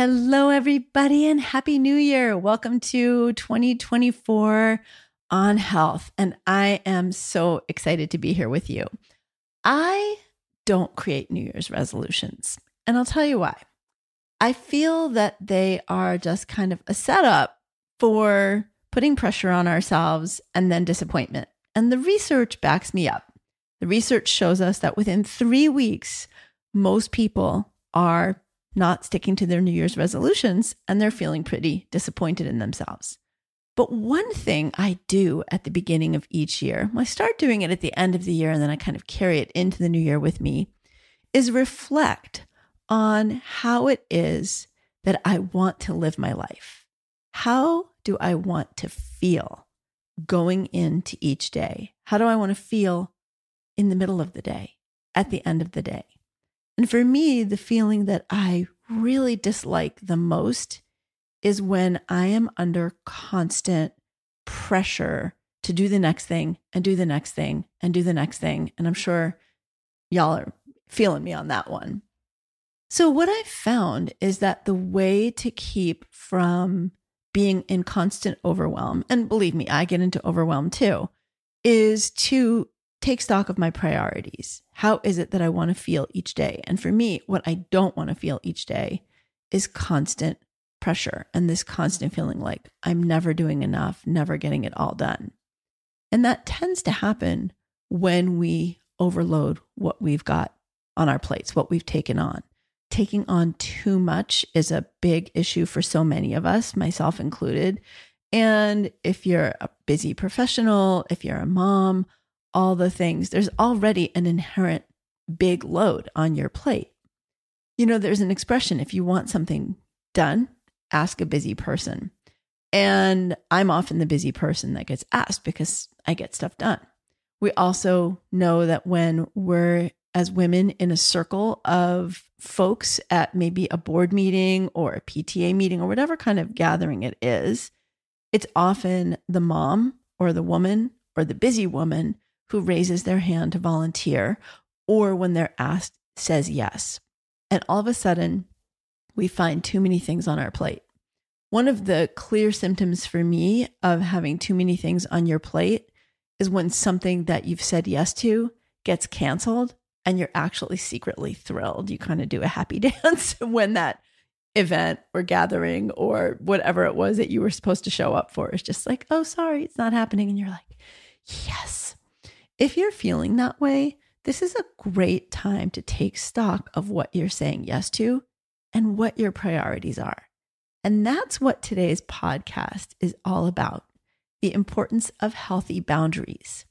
Hello, everybody, and Happy New Year. Welcome to 2024 on health. And I am so excited to be here with you. I don't create New Year's resolutions, and I'll tell you why. I feel that they are just kind of a setup for putting pressure on ourselves and then disappointment. And the research backs me up. The research shows us that within three weeks, most people are not sticking to their New Year's resolutions and they're feeling pretty disappointed in themselves. But one thing I do at the beginning of each year, I start doing it at the end of the year and then I kind of carry it into the new year with me, is reflect on how it is that I want to live my life. How do I want to feel going into each day? How do I want to feel in the middle of the day, at the end of the day? And for me, the feeling that I really dislike the most is when I am under constant pressure to do the next thing and do the next thing and do the next thing. And I'm sure y'all are feeling me on that one. So, what I've found is that the way to keep from being in constant overwhelm, and believe me, I get into overwhelm too, is to take stock of my priorities. How is it that I want to feel each day? And for me, what I don't want to feel each day is constant pressure and this constant feeling like I'm never doing enough, never getting it all done. And that tends to happen when we overload what we've got on our plates, what we've taken on. Taking on too much is a big issue for so many of us, myself included. And if you're a busy professional, if you're a mom, all the things. There's already an inherent big load on your plate. You know, there's an expression if you want something done, ask a busy person. And I'm often the busy person that gets asked because I get stuff done. We also know that when we're as women in a circle of folks at maybe a board meeting or a PTA meeting or whatever kind of gathering it is, it's often the mom or the woman or the busy woman who raises their hand to volunteer or when they're asked says yes. And all of a sudden, we find too many things on our plate. One of the clear symptoms for me of having too many things on your plate is when something that you've said yes to gets canceled and you're actually secretly thrilled. You kind of do a happy dance when that event or gathering or whatever it was that you were supposed to show up for is just like, oh, sorry, it's not happening. And you're like, yes, if you're feeling that way, this is a great time to take stock of what you're saying yes to and what your priorities are. And that's what today's podcast is all about the importance of healthy boundaries.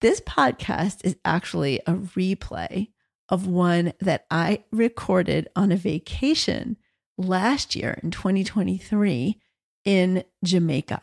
This podcast is actually a replay of one that I recorded on a vacation last year in 2023 in Jamaica.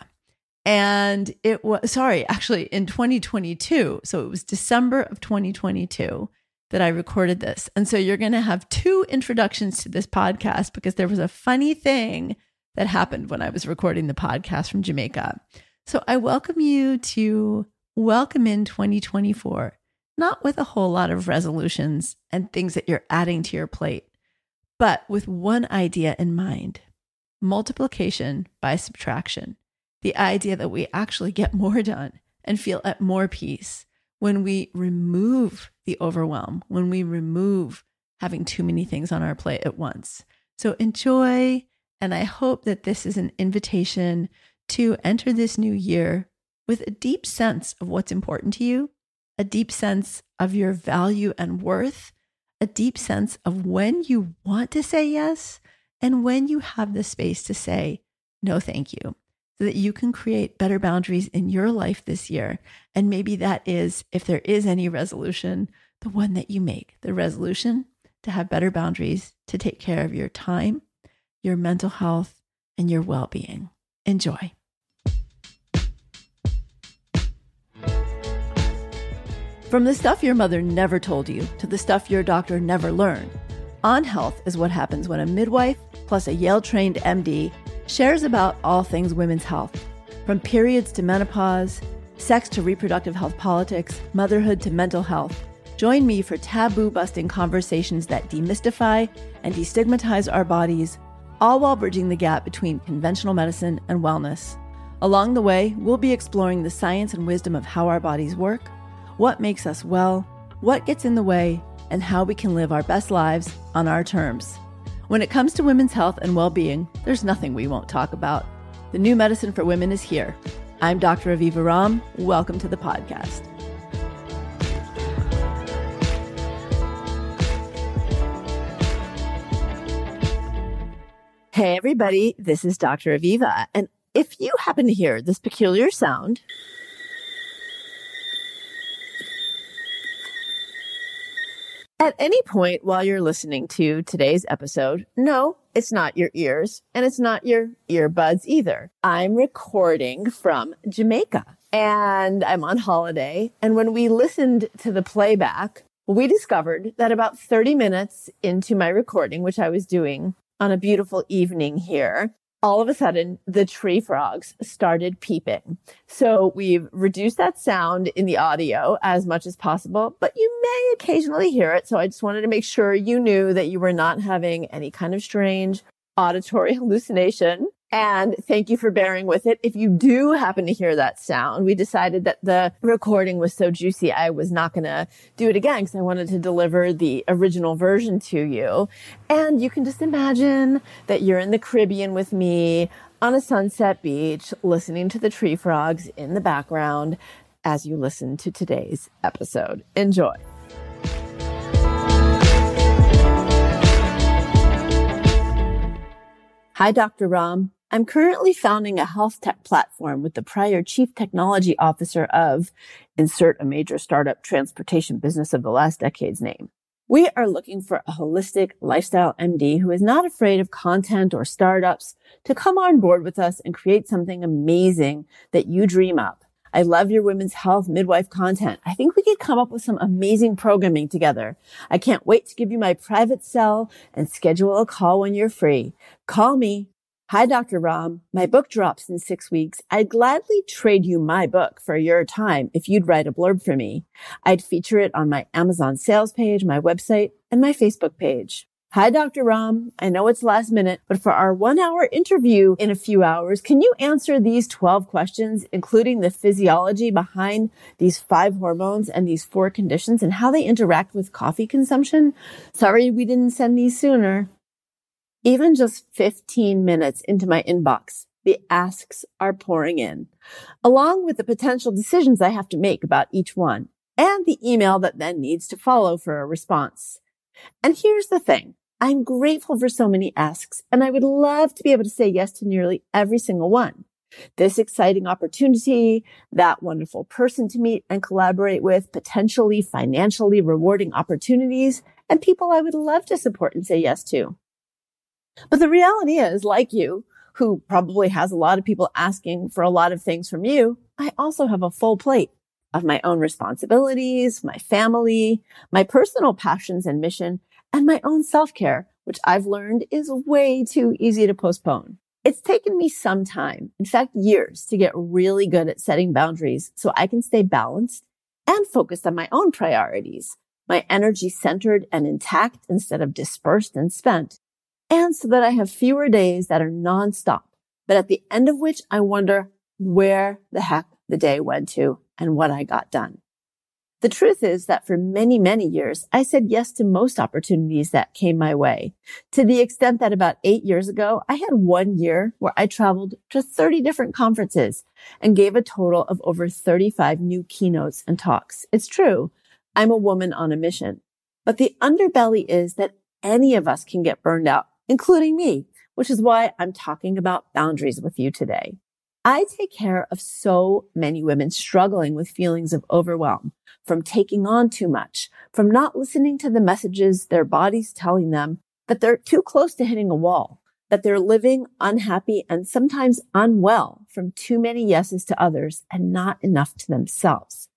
And it was, sorry, actually in 2022. So it was December of 2022 that I recorded this. And so you're going to have two introductions to this podcast because there was a funny thing that happened when I was recording the podcast from Jamaica. So I welcome you to welcome in 2024, not with a whole lot of resolutions and things that you're adding to your plate, but with one idea in mind multiplication by subtraction the idea that we actually get more done and feel at more peace when we remove the overwhelm, when we remove having too many things on our plate at once. So enjoy. And I hope that this is an invitation to enter this new year with a deep sense of what's important to you, a deep sense of your value and worth, a deep sense of when you want to say yes and when you have the space to say no, thank you so that you can create better boundaries in your life this year. And maybe that is, if there is any resolution, the one that you make the resolution to have better boundaries to take care of your time, your mental health, and your well being. Enjoy. From the stuff your mother never told you to the stuff your doctor never learned, On Health is what happens when a midwife plus a Yale trained MD shares about all things women's health, from periods to menopause, sex to reproductive health politics, motherhood to mental health. Join me for taboo busting conversations that demystify and destigmatize our bodies, all while bridging the gap between conventional medicine and wellness. Along the way, we'll be exploring the science and wisdom of how our bodies work, what makes us well, what gets in the way, and how we can live our best lives on our terms. When it comes to women's health and well being, there's nothing we won't talk about. The new medicine for women is here. I'm Dr. Aviva Romm. Welcome to the podcast. Hey, everybody, this is Dr. Aviva. And if you happen to hear this peculiar sound, At any point while you're listening to today's episode, no, it's not your ears and it's not your earbuds either. I'm recording from Jamaica and I'm on holiday. And when we listened to the playback, we discovered that about 30 minutes into my recording, which I was doing on a beautiful evening here, all of a sudden the tree frogs started peeping. So we've reduced that sound in the audio as much as possible, but you may occasionally hear it. So I just wanted to make sure you knew that you were not having any kind of strange auditory hallucination. And thank you for bearing with it. If you do happen to hear that sound, we decided that the recording was so juicy, I was not going to do it again because I wanted to deliver the original version to you. And you can just imagine that you're in the Caribbean with me on a sunset beach, listening to the tree frogs in the background as you listen to today's episode. Enjoy. Hi, Dr. Romm. I'm currently founding a health tech platform with the prior chief technology officer of insert a major startup transportation business of the last decade's name. We are looking for a holistic lifestyle MD who is not afraid of content or startups to come on board with us and create something amazing that you dream up. I love your women's health midwife content. I think we could come up with some amazing programming together. I can't wait to give you my private cell and schedule a call when you're free. Call me Hi, Dr. Romm. My book drops in six weeks. I'd gladly trade you my book for your time if you'd write a blurb for me. I'd feature it on my Amazon sales page, my website, and my Facebook page. Hi, Dr. Romm. I know it's last minute, but for our one hour interview in a few hours, can you answer these 12 questions, including the physiology behind these five hormones and these four conditions and how they interact with coffee consumption? Sorry we didn't send these sooner. Even just 15 minutes into my inbox, the asks are pouring in, along with the potential decisions I have to make about each one and the email that then needs to follow for a response. And here's the thing. I'm grateful for so many asks and I would love to be able to say yes to nearly every single one. This exciting opportunity, that wonderful person to meet and collaborate with, potentially financially rewarding opportunities, and people I would love to support and say yes to. But the reality is, like you, who probably has a lot of people asking for a lot of things from you, I also have a full plate of my own responsibilities, my family, my personal passions and mission, and my own self care, which I've learned is way too easy to postpone. It's taken me some time, in fact, years to get really good at setting boundaries so I can stay balanced and focused on my own priorities, my energy centered and intact instead of dispersed and spent and so that I have fewer days that are nonstop, but at the end of which I wonder where the heck the day went to and what I got done. The truth is that for many, many years, I said yes to most opportunities that came my way to the extent that about eight years ago, I had one year where I traveled to 30 different conferences and gave a total of over 35 new keynotes and talks. It's true. I'm a woman on a mission, but the underbelly is that any of us can get burned out including me, which is why I'm talking about boundaries with you today. I take care of so many women struggling with feelings of overwhelm from taking on too much, from not listening to the messages their body's telling them that they're too close to hitting a wall, that they're living unhappy and sometimes unwell from too many yeses to others and not enough to themselves.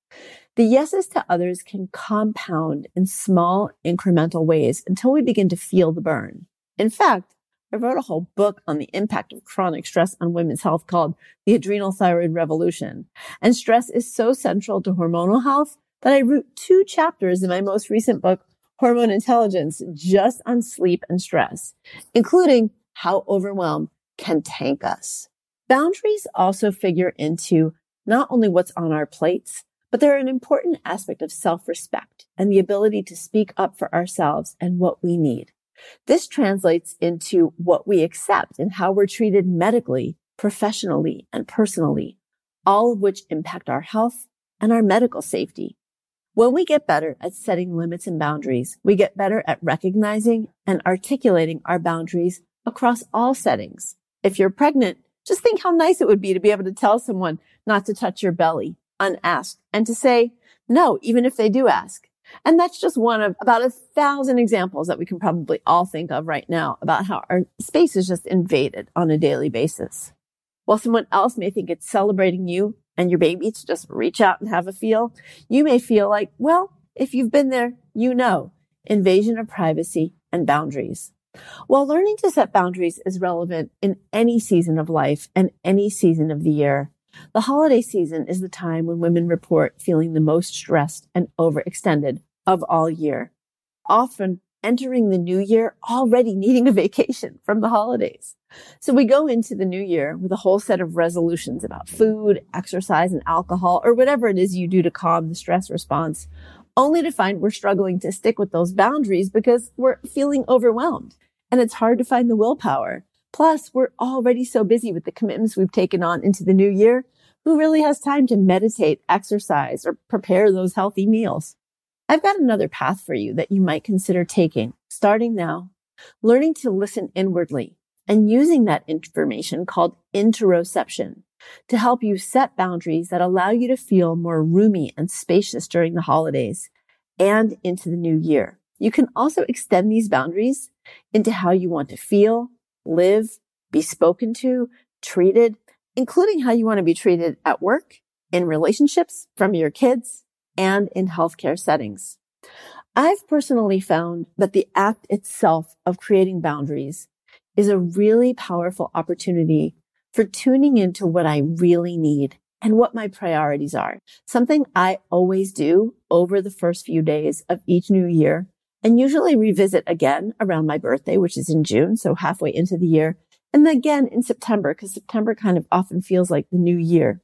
The yeses to others can compound in small incremental ways until we begin to feel the burn. In fact, I wrote a whole book on the impact of chronic stress on women's health called The Adrenal Thyroid Revolution. And stress is so central to hormonal health that I wrote two chapters in my most recent book, Hormone Intelligence, just on sleep and stress, including how overwhelmed can tank us. Boundaries also figure into not only what's on our plates, but they're an important aspect of self-respect and the ability to speak up for ourselves and what we need. This translates into what we accept and how we're treated medically, professionally, and personally, all of which impact our health and our medical safety. When we get better at setting limits and boundaries, we get better at recognizing and articulating our boundaries across all settings. If you're pregnant, just think how nice it would be to be able to tell someone not to touch your belly unasked and to say no, even if they do ask. And that's just one of about a thousand examples that we can probably all think of right now about how our space is just invaded on a daily basis. While someone else may think it's celebrating you and your baby to just reach out and have a feel, you may feel like, well, if you've been there, you know, invasion of privacy and boundaries. While learning to set boundaries is relevant in any season of life and any season of the year, the holiday season is the time when women report feeling the most stressed and overextended of all year. Often entering the new year already needing a vacation from the holidays. So we go into the new year with a whole set of resolutions about food, exercise, and alcohol, or whatever it is you do to calm the stress response, only to find we're struggling to stick with those boundaries because we're feeling overwhelmed and it's hard to find the willpower. Plus, we're already so busy with the commitments we've taken on into the new year. Who really has time to meditate, exercise, or prepare those healthy meals? I've got another path for you that you might consider taking starting now, learning to listen inwardly and using that information called interoception to help you set boundaries that allow you to feel more roomy and spacious during the holidays and into the new year. You can also extend these boundaries into how you want to feel, live, be spoken to, treated, including how you want to be treated at work, in relationships, from your kids, and in healthcare settings. I've personally found that the act itself of creating boundaries is a really powerful opportunity for tuning into what I really need and what my priorities are. Something I always do over the first few days of each new year and usually revisit again around my birthday, which is in June. So halfway into the year. And then again in September, because September kind of often feels like the new year.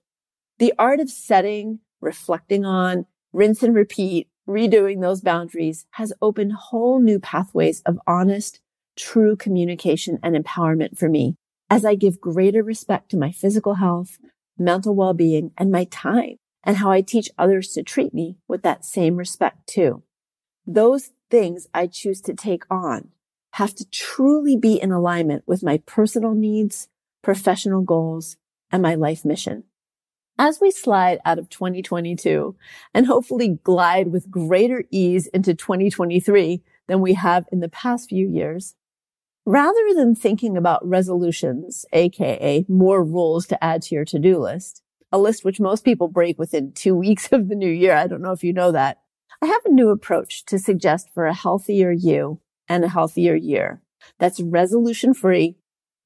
The art of setting, reflecting on, rinse and repeat, redoing those boundaries has opened whole new pathways of honest, true communication and empowerment for me as I give greater respect to my physical health, mental well-being, and my time and how I teach others to treat me with that same respect too. Those things I choose to take on have to truly be in alignment with my personal needs, professional goals, and my life mission. As we slide out of 2022 and hopefully glide with greater ease into 2023 than we have in the past few years, rather than thinking about resolutions, aka more rules to add to your to-do list, a list which most people break within two weeks of the new year. I don't know if you know that. I have a new approach to suggest for a healthier you and a healthier year that's resolution free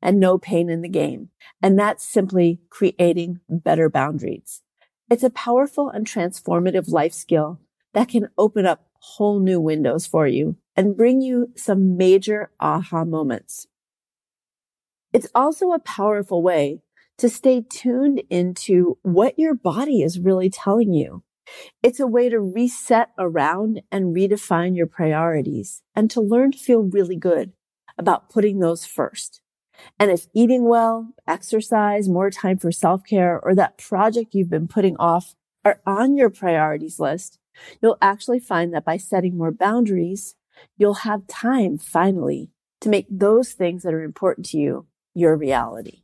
and no pain in the game. And that's simply creating better boundaries. It's a powerful and transformative life skill that can open up whole new windows for you and bring you some major aha moments. It's also a powerful way to stay tuned into what your body is really telling you. It's a way to reset around and redefine your priorities and to learn to feel really good about putting those first. And if eating well, exercise, more time for self care, or that project you've been putting off are on your priorities list, you'll actually find that by setting more boundaries, you'll have time finally to make those things that are important to you your reality.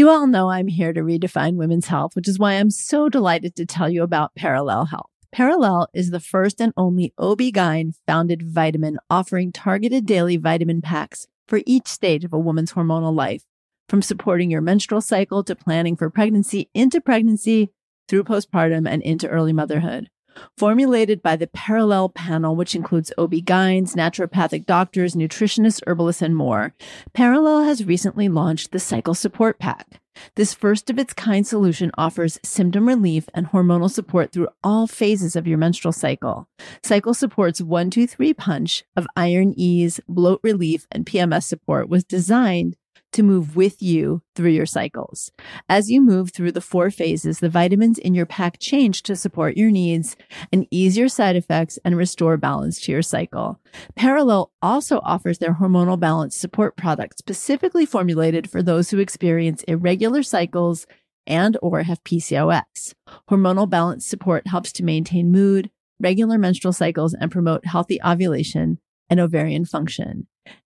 You all know I'm here to redefine women's health, which is why I'm so delighted to tell you about Parallel Health. Parallel is the first and only OB-GYN founded vitamin offering targeted daily vitamin packs for each stage of a woman's hormonal life, from supporting your menstrual cycle to planning for pregnancy into pregnancy through postpartum and into early motherhood. Formulated by the Parallel panel, which includes OB-GYNs, naturopathic doctors, nutritionists, herbalists, and more, Parallel has recently launched the Cycle Support Pack. This first of its kind solution offers symptom relief and hormonal support through all phases of your menstrual cycle. Cycle Support's 123 punch of iron ease, bloat relief, and PMS support was designed to move with you through your cycles. As you move through the four phases, the vitamins in your pack change to support your needs and ease your side effects and restore balance to your cycle. Parallel also offers their hormonal balance support product specifically formulated for those who experience irregular cycles and or have PCOS. Hormonal balance support helps to maintain mood, regular menstrual cycles and promote healthy ovulation and ovarian function.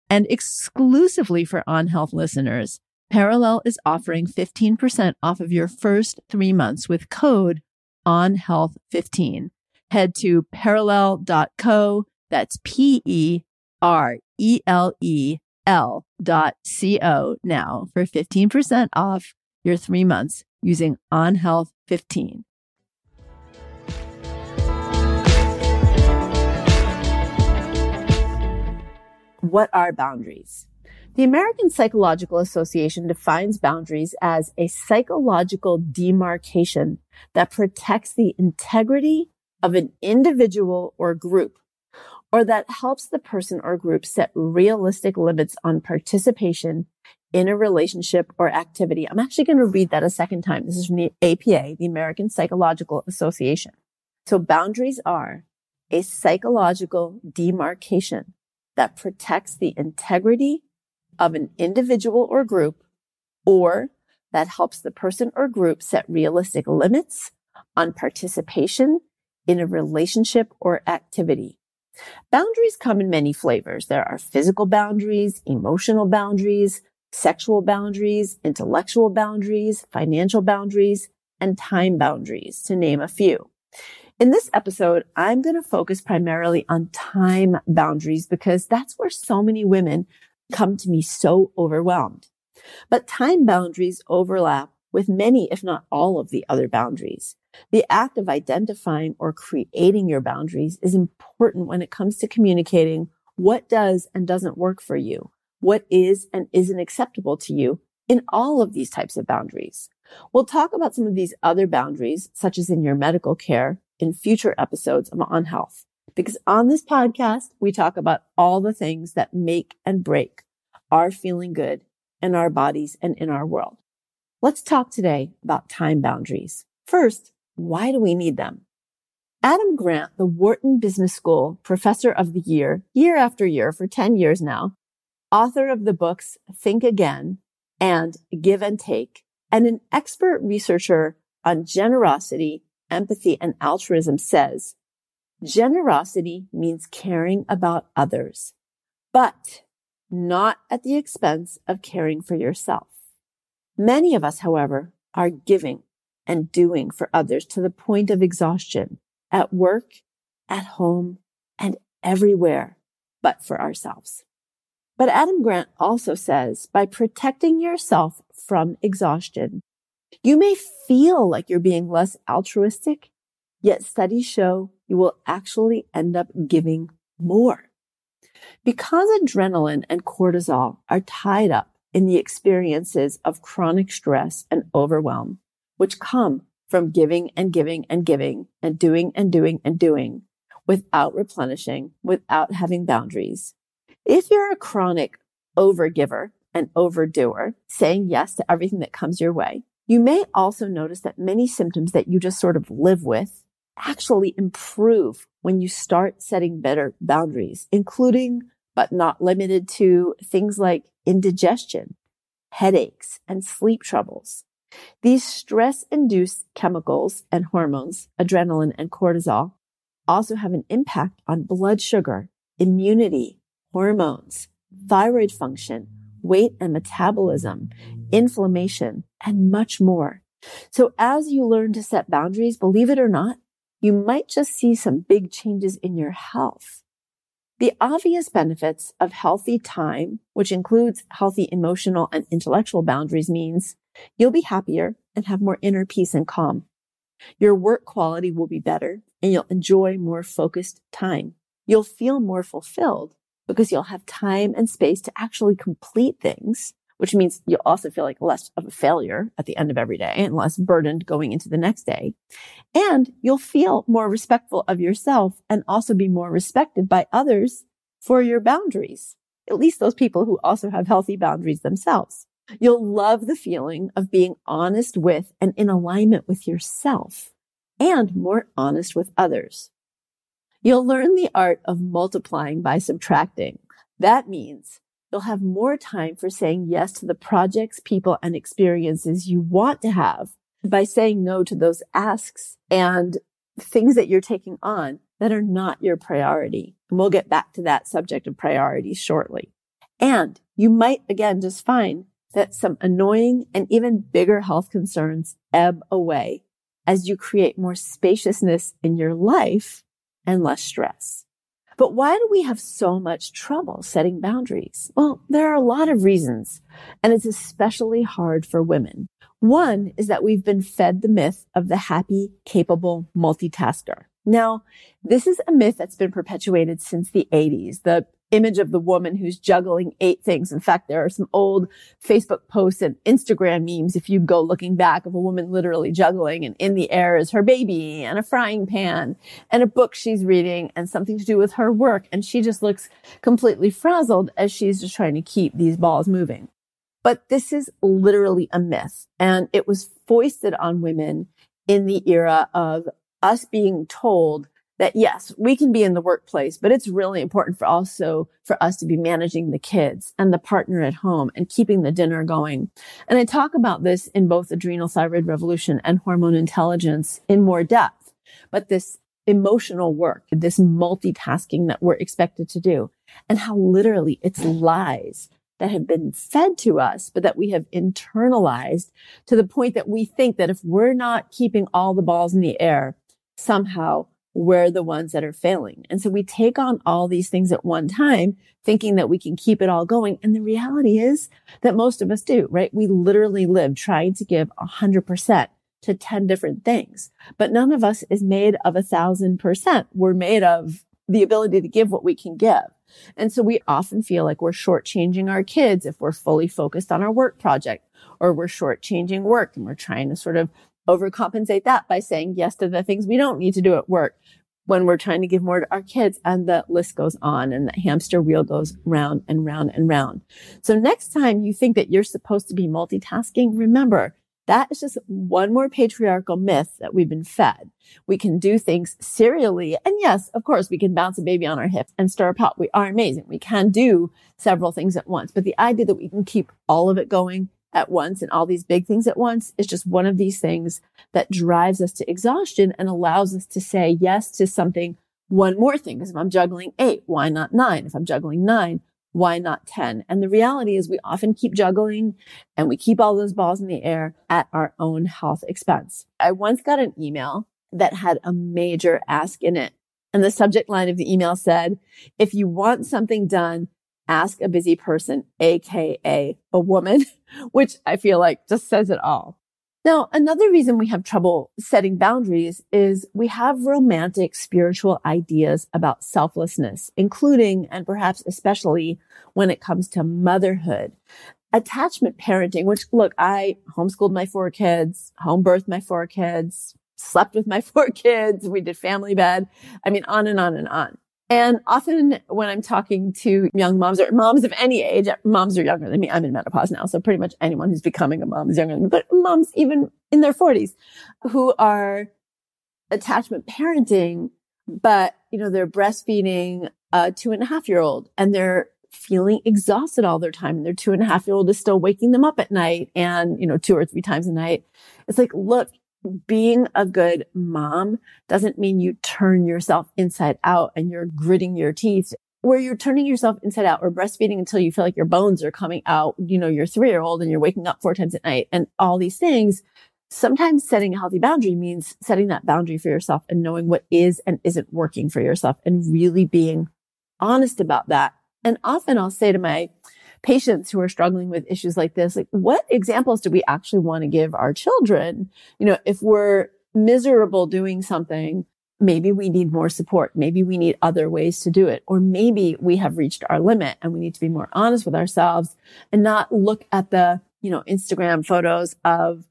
And exclusively for On Health listeners, Parallel is offering 15% off of your first three months with code ONHealth15. Head to parallel.co. That's P E R E L E L dot C O now for 15% off your three months using OnHealth15. What are boundaries? The American Psychological Association defines boundaries as a psychological demarcation that protects the integrity of an individual or group, or that helps the person or group set realistic limits on participation in a relationship or activity. I'm actually going to read that a second time. This is from the APA, the American Psychological Association. So boundaries are a psychological demarcation that protects the integrity of an individual or group, or that helps the person or group set realistic limits on participation in a relationship or activity. Boundaries come in many flavors. There are physical boundaries, emotional boundaries, sexual boundaries, intellectual boundaries, financial boundaries, and time boundaries, to name a few. In this episode, I'm going to focus primarily on time boundaries because that's where so many women come to me so overwhelmed. But time boundaries overlap with many, if not all of the other boundaries. The act of identifying or creating your boundaries is important when it comes to communicating what does and doesn't work for you, what is and isn't acceptable to you in all of these types of boundaries. We'll talk about some of these other boundaries, such as in your medical care, in future episodes of On Health. Because on this podcast, we talk about all the things that make and break our feeling good in our bodies and in our world. Let's talk today about time boundaries. First, why do we need them? Adam Grant, the Wharton Business School Professor of the Year, year after year for 10 years now, author of the books Think Again and Give and Take, and an expert researcher on generosity empathy, and altruism says generosity means caring about others, but not at the expense of caring for yourself. Many of us, however, are giving and doing for others to the point of exhaustion at work, at home, and everywhere but for ourselves. But Adam Grant also says by protecting yourself from exhaustion, you may feel like you're being less altruistic, yet studies show you will actually end up giving more. Because adrenaline and cortisol are tied up in the experiences of chronic stress and overwhelm, which come from giving and giving and giving and doing and doing and doing without replenishing, without having boundaries. If you're a chronic overgiver and overdoer, saying yes to everything that comes your way, you may also notice that many symptoms that you just sort of live with actually improve when you start setting better boundaries, including but not limited to things like indigestion, headaches, and sleep troubles. These stress induced chemicals and hormones, adrenaline and cortisol, also have an impact on blood sugar, immunity, hormones, thyroid function, weight and metabolism, inflammation, and much more. So as you learn to set boundaries, believe it or not, you might just see some big changes in your health. The obvious benefits of healthy time, which includes healthy emotional and intellectual boundaries means you'll be happier and have more inner peace and calm. Your work quality will be better and you'll enjoy more focused time. You'll feel more fulfilled because you'll have time and space to actually complete things, which means you'll also feel like less of a failure at the end of every day and less burdened going into the next day. And you'll feel more respectful of yourself and also be more respected by others for your boundaries. At least those people who also have healthy boundaries themselves. You'll love the feeling of being honest with and in alignment with yourself and more honest with others. You'll learn the art of multiplying by subtracting. That means you'll have more time for saying yes to the projects, people, and experiences you want to have by saying no to those asks and things that you're taking on that are not your priority. And we'll get back to that subject of priorities shortly. And you might again just find that some annoying and even bigger health concerns ebb away as you create more spaciousness in your life and less stress. But why do we have so much trouble setting boundaries? Well, there are a lot of reasons, and it's especially hard for women. One is that we've been fed the myth of the happy, capable multitasker. Now, this is a myth that's been perpetuated since the 80s. The image of the woman who's juggling eight things. In fact, there are some old Facebook posts and Instagram memes. If you go looking back of a woman literally juggling and in the air is her baby and a frying pan and a book she's reading and something to do with her work. And she just looks completely frazzled as she's just trying to keep these balls moving. But this is literally a myth and it was foisted on women in the era of us being told that yes, we can be in the workplace, but it's really important for also for us to be managing the kids and the partner at home and keeping the dinner going. And I talk about this in both adrenal thyroid revolution and hormone intelligence in more depth. But this emotional work, this multitasking that we're expected to do and how literally it's lies that have been fed to us, but that we have internalized to the point that we think that if we're not keeping all the balls in the air, somehow we're the ones that are failing. And so we take on all these things at one time, thinking that we can keep it all going. And the reality is that most of us do, right? We literally live trying to give a hundred percent to 10 different things, but none of us is made of a thousand percent. We're made of the ability to give what we can give. And so we often feel like we're shortchanging our kids if we're fully focused on our work project, or we're shortchanging work and we're trying to sort of overcompensate that by saying yes to the things we don't need to do at work when we're trying to give more to our kids and the list goes on and the hamster wheel goes round and round and round. So next time you think that you're supposed to be multitasking, remember that is just one more patriarchal myth that we've been fed. We can do things serially. And yes, of course, we can bounce a baby on our hip and stir a pot. We are amazing. We can do several things at once, but the idea that we can keep all of it going at once and all these big things at once is just one of these things that drives us to exhaustion and allows us to say yes to something one more thing. Because if I'm juggling eight, why not nine? If I'm juggling nine, why not 10? And the reality is we often keep juggling and we keep all those balls in the air at our own health expense. I once got an email that had a major ask in it. And the subject line of the email said, if you want something done, ask a busy person, AKA a woman, which I feel like just says it all. Now, another reason we have trouble setting boundaries is we have romantic spiritual ideas about selflessness, including and perhaps especially when it comes to motherhood. Attachment parenting, which look, I homeschooled my four kids, home birthed my four kids, slept with my four kids. We did family bed. I mean, on and on and on. And often when I'm talking to young moms or moms of any age, moms are younger than me. I'm in menopause now. So pretty much anyone who's becoming a mom is younger than me, but moms even in their forties who are attachment parenting, but you know, they're breastfeeding a two and a half year old and they're feeling exhausted all their time and their two and a half year old is still waking them up at night and, you know, two or three times a night. It's like, look, being a good mom doesn't mean you turn yourself inside out and you're gritting your teeth where you're turning yourself inside out or breastfeeding until you feel like your bones are coming out, you know, you're three year old and you're waking up four times at night and all these things. Sometimes setting a healthy boundary means setting that boundary for yourself and knowing what is and isn't working for yourself and really being honest about that. And often I'll say to my patients who are struggling with issues like this, like what examples do we actually want to give our children? You know, if we're miserable doing something, maybe we need more support. Maybe we need other ways to do it. Or maybe we have reached our limit and we need to be more honest with ourselves and not look at the, you know, Instagram photos of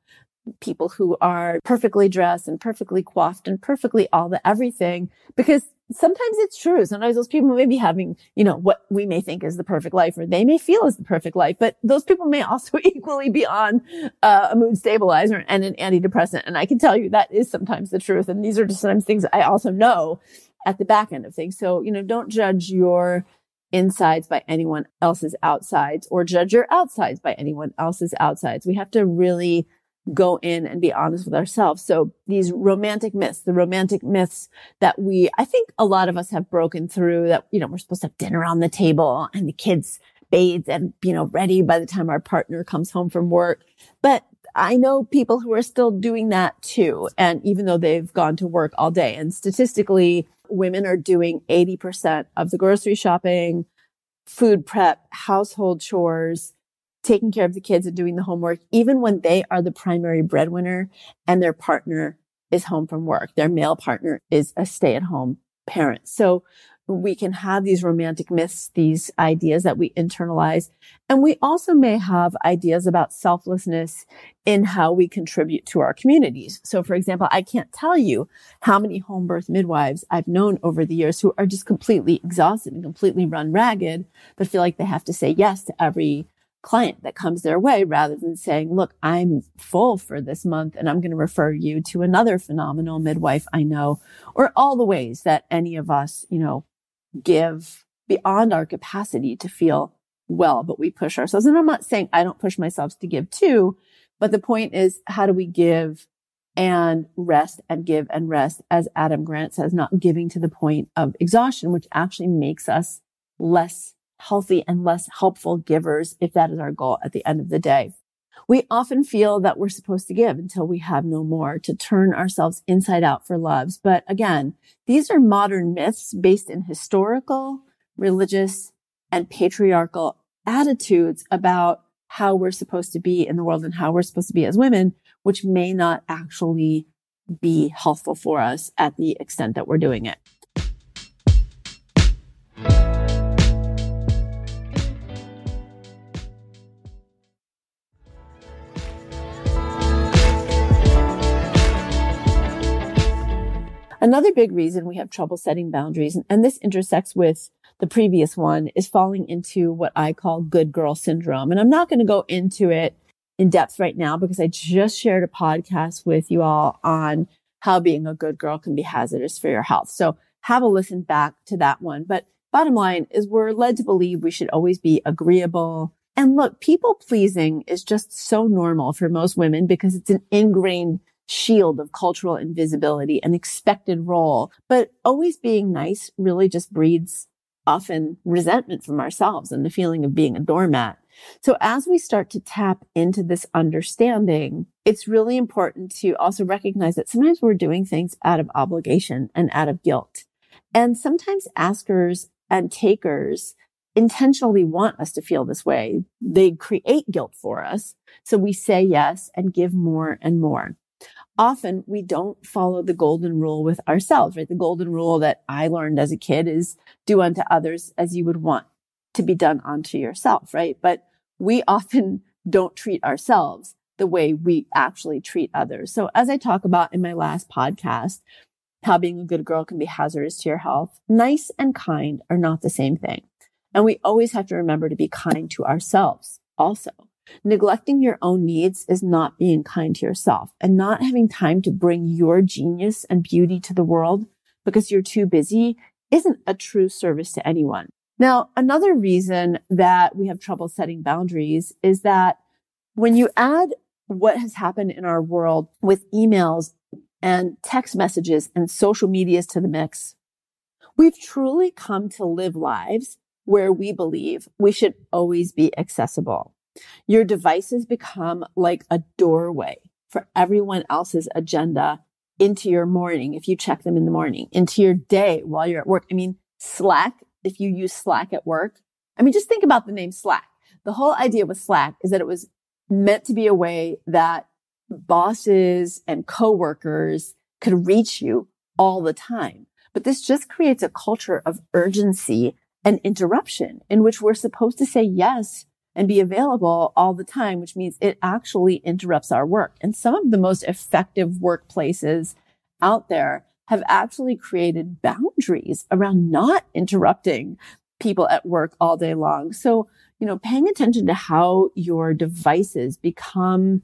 people who are perfectly dressed and perfectly coiffed and perfectly all the everything because sometimes it's true. Sometimes those people may be having, you know, what we may think is the perfect life or they may feel is the perfect life, but those people may also equally be on uh, a mood stabilizer and an antidepressant. And I can tell you that is sometimes the truth. And these are just sometimes things I also know at the back end of things. So, you know, don't judge your insides by anyone else's outsides or judge your outsides by anyone else's outsides. We have to really go in and be honest with ourselves. So these romantic myths, the romantic myths that we, I think a lot of us have broken through that, you know, we're supposed to have dinner on the table and the kids bathed and, you know, ready by the time our partner comes home from work. But I know people who are still doing that too. And even though they've gone to work all day and statistically, women are doing 80% of the grocery shopping, food prep, household chores, taking care of the kids and doing the homework, even when they are the primary breadwinner and their partner is home from work. Their male partner is a stay at home parent. So we can have these romantic myths, these ideas that we internalize. And we also may have ideas about selflessness in how we contribute to our communities. So for example, I can't tell you how many home birth midwives I've known over the years who are just completely exhausted and completely run ragged, but feel like they have to say yes to every client that comes their way rather than saying, look, I'm full for this month and I'm going to refer you to another phenomenal midwife I know, or all the ways that any of us, you know, give beyond our capacity to feel well, but we push ourselves. And I'm not saying I don't push myself to give too, but the point is, how do we give and rest and give and rest, as Adam Grant says, not giving to the point of exhaustion, which actually makes us less healthy and less helpful givers if that is our goal at the end of the day. We often feel that we're supposed to give until we have no more to turn ourselves inside out for loves. But again, these are modern myths based in historical, religious, and patriarchal attitudes about how we're supposed to be in the world and how we're supposed to be as women, which may not actually be helpful for us at the extent that we're doing it. Another big reason we have trouble setting boundaries, and this intersects with the previous one, is falling into what I call good girl syndrome. And I'm not going to go into it in depth right now because I just shared a podcast with you all on how being a good girl can be hazardous for your health. So have a listen back to that one. But bottom line is we're led to believe we should always be agreeable. And look, people pleasing is just so normal for most women because it's an ingrained shield of cultural invisibility, an expected role. But always being nice really just breeds often resentment from ourselves and the feeling of being a doormat. So as we start to tap into this understanding, it's really important to also recognize that sometimes we're doing things out of obligation and out of guilt. And sometimes askers and takers intentionally want us to feel this way. They create guilt for us. So we say yes and give more and more often we don't follow the golden rule with ourselves, right? The golden rule that I learned as a kid is do unto others as you would want to be done unto yourself, right? But we often don't treat ourselves the way we actually treat others. So as I talk about in my last podcast, how being a good girl can be hazardous to your health, nice and kind are not the same thing. And we always have to remember to be kind to ourselves also. Neglecting your own needs is not being kind to yourself and not having time to bring your genius and beauty to the world because you're too busy isn't a true service to anyone. Now, another reason that we have trouble setting boundaries is that when you add what has happened in our world with emails and text messages and social medias to the mix, we've truly come to live lives where we believe we should always be accessible. Your devices become like a doorway for everyone else's agenda into your morning if you check them in the morning, into your day while you're at work. I mean, Slack, if you use Slack at work, I mean, just think about the name Slack. The whole idea with Slack is that it was meant to be a way that bosses and coworkers could reach you all the time. But this just creates a culture of urgency and interruption in which we're supposed to say yes and be available all the time, which means it actually interrupts our work. And some of the most effective workplaces out there have actually created boundaries around not interrupting people at work all day long. So, you know, paying attention to how your devices become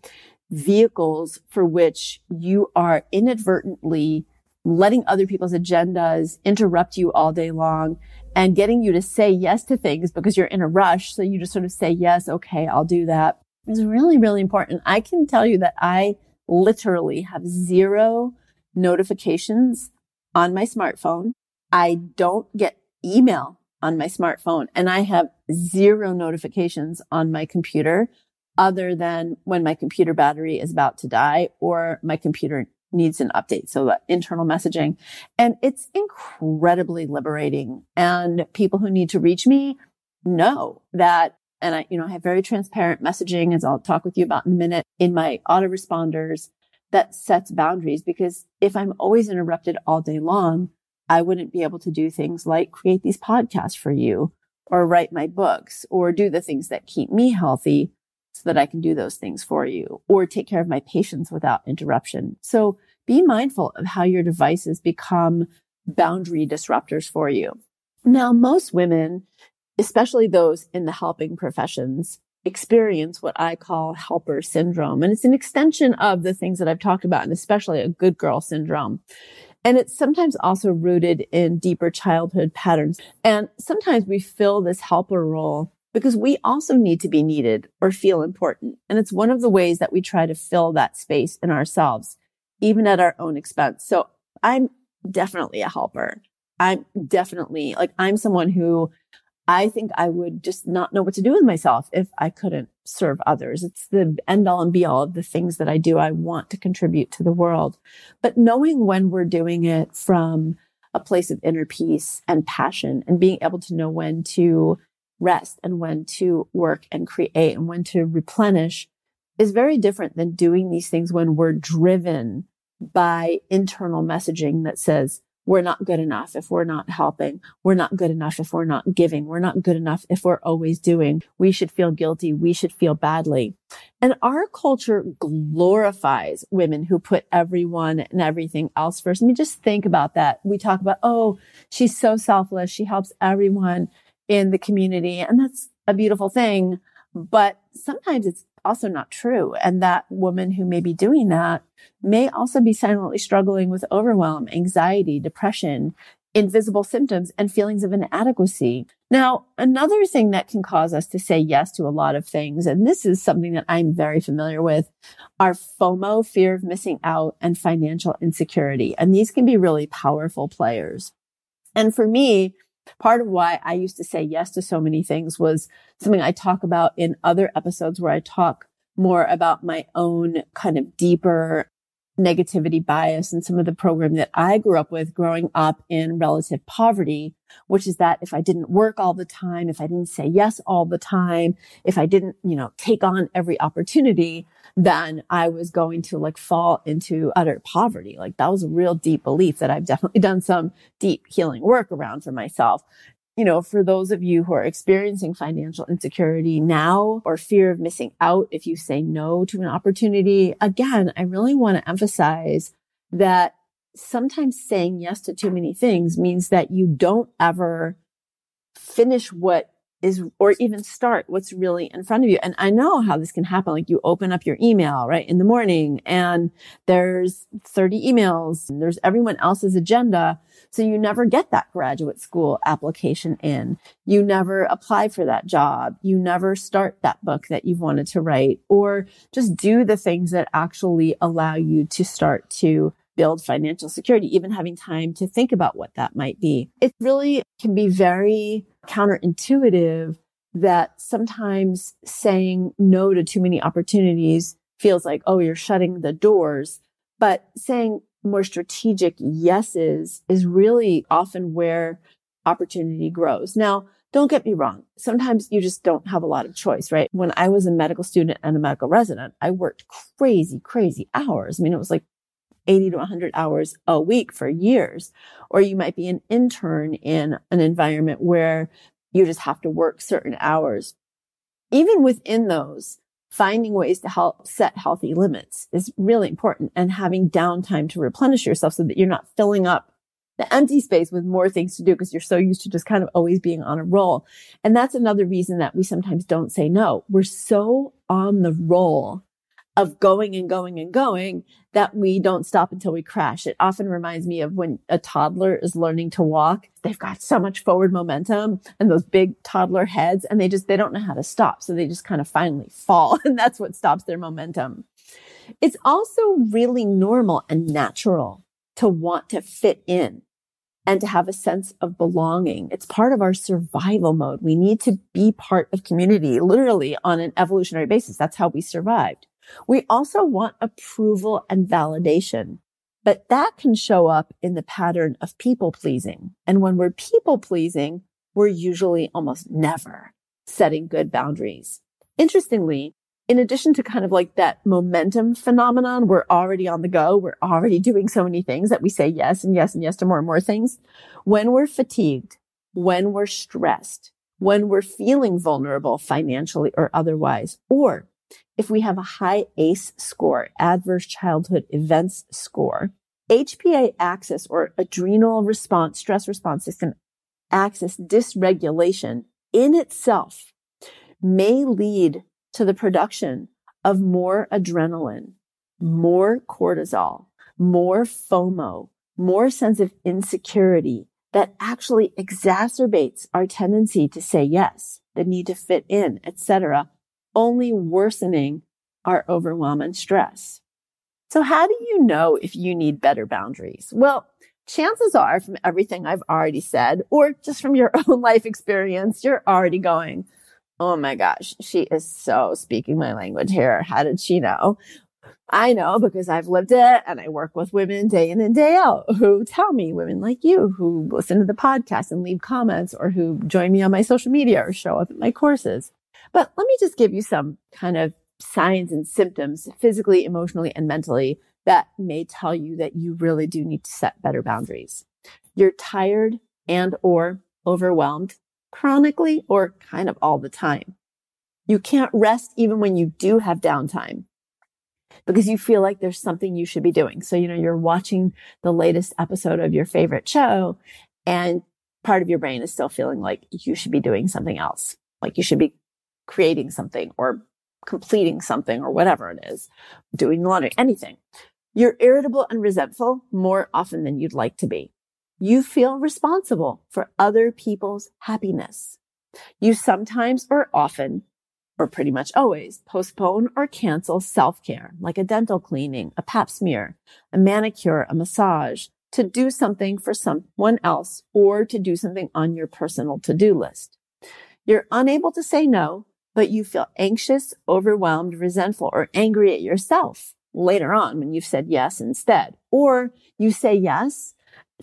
vehicles for which you are inadvertently letting other people's agendas interrupt you all day long and getting you to say yes to things because you're in a rush. So you just sort of say, yes, okay, I'll do that is really, really important. I can tell you that I literally have zero notifications on my smartphone. I don't get email on my smartphone and I have zero notifications on my computer other than when my computer battery is about to die or my computer needs an update. So the internal messaging and it's incredibly liberating. And people who need to reach me know that. And I, you know, I have very transparent messaging as I'll talk with you about in a minute in my autoresponders that sets boundaries because if I'm always interrupted all day long, I wouldn't be able to do things like create these podcasts for you or write my books or do the things that keep me healthy so that I can do those things for you or take care of my patients without interruption. So be mindful of how your devices become boundary disruptors for you. Now, most women, especially those in the helping professions, experience what I call helper syndrome. And it's an extension of the things that I've talked about, and especially a good girl syndrome. And it's sometimes also rooted in deeper childhood patterns. And sometimes we fill this helper role because we also need to be needed or feel important. And it's one of the ways that we try to fill that space in ourselves, even at our own expense. So I'm definitely a helper. I'm definitely like, I'm someone who I think I would just not know what to do with myself if I couldn't serve others. It's the end all and be all of the things that I do. I want to contribute to the world, but knowing when we're doing it from a place of inner peace and passion and being able to know when to rest and when to work and create and when to replenish is very different than doing these things when we're driven by internal messaging that says, we're not good enough if we're not helping. We're not good enough if we're not giving. We're not good enough if we're always doing. We should feel guilty. We should feel badly. And our culture glorifies women who put everyone and everything else first. I mean, just think about that. We talk about, oh, she's so selfless. She helps everyone in the community. And that's a beautiful thing. But sometimes it's also not true. And that woman who may be doing that may also be silently struggling with overwhelm, anxiety, depression, invisible symptoms, and feelings of inadequacy. Now, another thing that can cause us to say yes to a lot of things, and this is something that I'm very familiar with, are FOMO, fear of missing out, and financial insecurity. And these can be really powerful players. And for me, part of why I used to say yes to so many things was something I talk about in other episodes where I talk more about my own kind of deeper negativity bias and some of the program that I grew up with growing up in relative poverty, which is that if I didn't work all the time, if I didn't say yes all the time, if I didn't, you know, take on every opportunity, then I was going to like fall into utter poverty. Like that was a real deep belief that I've definitely done some deep healing work around for myself. You know, for those of you who are experiencing financial insecurity now or fear of missing out if you say no to an opportunity, again, I really want to emphasize that sometimes saying yes to too many things means that you don't ever finish what is or even start what's really in front of you. And I know how this can happen. Like you open up your email right in the morning and there's 30 emails and there's everyone else's agenda. So you never get that graduate school application in. You never apply for that job. You never start that book that you've wanted to write or just do the things that actually allow you to start to build financial security, even having time to think about what that might be. It really can be very counterintuitive that sometimes saying no to too many opportunities feels like, oh, you're shutting the doors. But saying more strategic yeses is really often where opportunity grows. Now, don't get me wrong. Sometimes you just don't have a lot of choice, right? When I was a medical student and a medical resident, I worked crazy, crazy hours. I mean, it was like 80 to 100 hours a week for years. Or you might be an intern in an environment where you just have to work certain hours. Even within those, finding ways to help set healthy limits is really important and having downtime to replenish yourself so that you're not filling up the empty space with more things to do because you're so used to just kind of always being on a roll. And that's another reason that we sometimes don't say no. We're so on the roll of going and going and going that we don't stop until we crash. It often reminds me of when a toddler is learning to walk. They've got so much forward momentum and those big toddler heads and they just, they don't know how to stop. So they just kind of finally fall and that's what stops their momentum. It's also really normal and natural to want to fit in and to have a sense of belonging. It's part of our survival mode. We need to be part of community, literally on an evolutionary basis. That's how we survived. We also want approval and validation, but that can show up in the pattern of people pleasing. And when we're people pleasing, we're usually almost never setting good boundaries. Interestingly, in addition to kind of like that momentum phenomenon, we're already on the go. We're already doing so many things that we say yes and yes and yes to more and more things. When we're fatigued, when we're stressed, when we're feeling vulnerable financially or otherwise, or if we have a high ACE score, adverse childhood events score, HPA axis or adrenal response, stress response system axis dysregulation in itself may lead to the production of more adrenaline, more cortisol, more FOMO, more sense of insecurity that actually exacerbates our tendency to say yes, the need to fit in, etc., only worsening our overwhelm and stress. So how do you know if you need better boundaries? Well, chances are from everything I've already said, or just from your own life experience, you're already going, Oh my gosh, she is so speaking my language here. How did she know? I know because I've lived it and I work with women day in and day out who tell me, women like you who listen to the podcast and leave comments or who join me on my social media or show up at my courses. But let me just give you some kind of signs and symptoms physically, emotionally, and mentally that may tell you that you really do need to set better boundaries. You're tired and or overwhelmed chronically or kind of all the time. You can't rest even when you do have downtime because you feel like there's something you should be doing. So, you know, you're watching the latest episode of your favorite show and part of your brain is still feeling like you should be doing something else. Like you should be creating something or completing something or whatever it is, doing laundry, anything. You're irritable and resentful more often than you'd like to be. You feel responsible for other people's happiness. You sometimes or often, or pretty much always, postpone or cancel self-care, like a dental cleaning, a pap smear, a manicure, a massage, to do something for someone else or to do something on your personal to-do list. You're unable to say no, but you feel anxious, overwhelmed, resentful, or angry at yourself later on when you've said yes instead. Or you say yes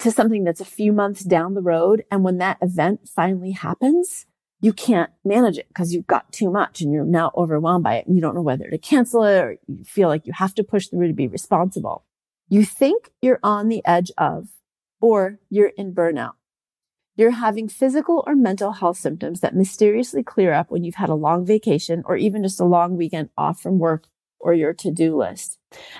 to something that's a few months down the road. And when that event finally happens, you can't manage it because you've got too much and you're now overwhelmed by it and you don't know whether to cancel it or you feel like you have to push through to be responsible. You think you're on the edge of, or you're in burnout. You're having physical or mental health symptoms that mysteriously clear up when you've had a long vacation or even just a long weekend off from work or your to-do list.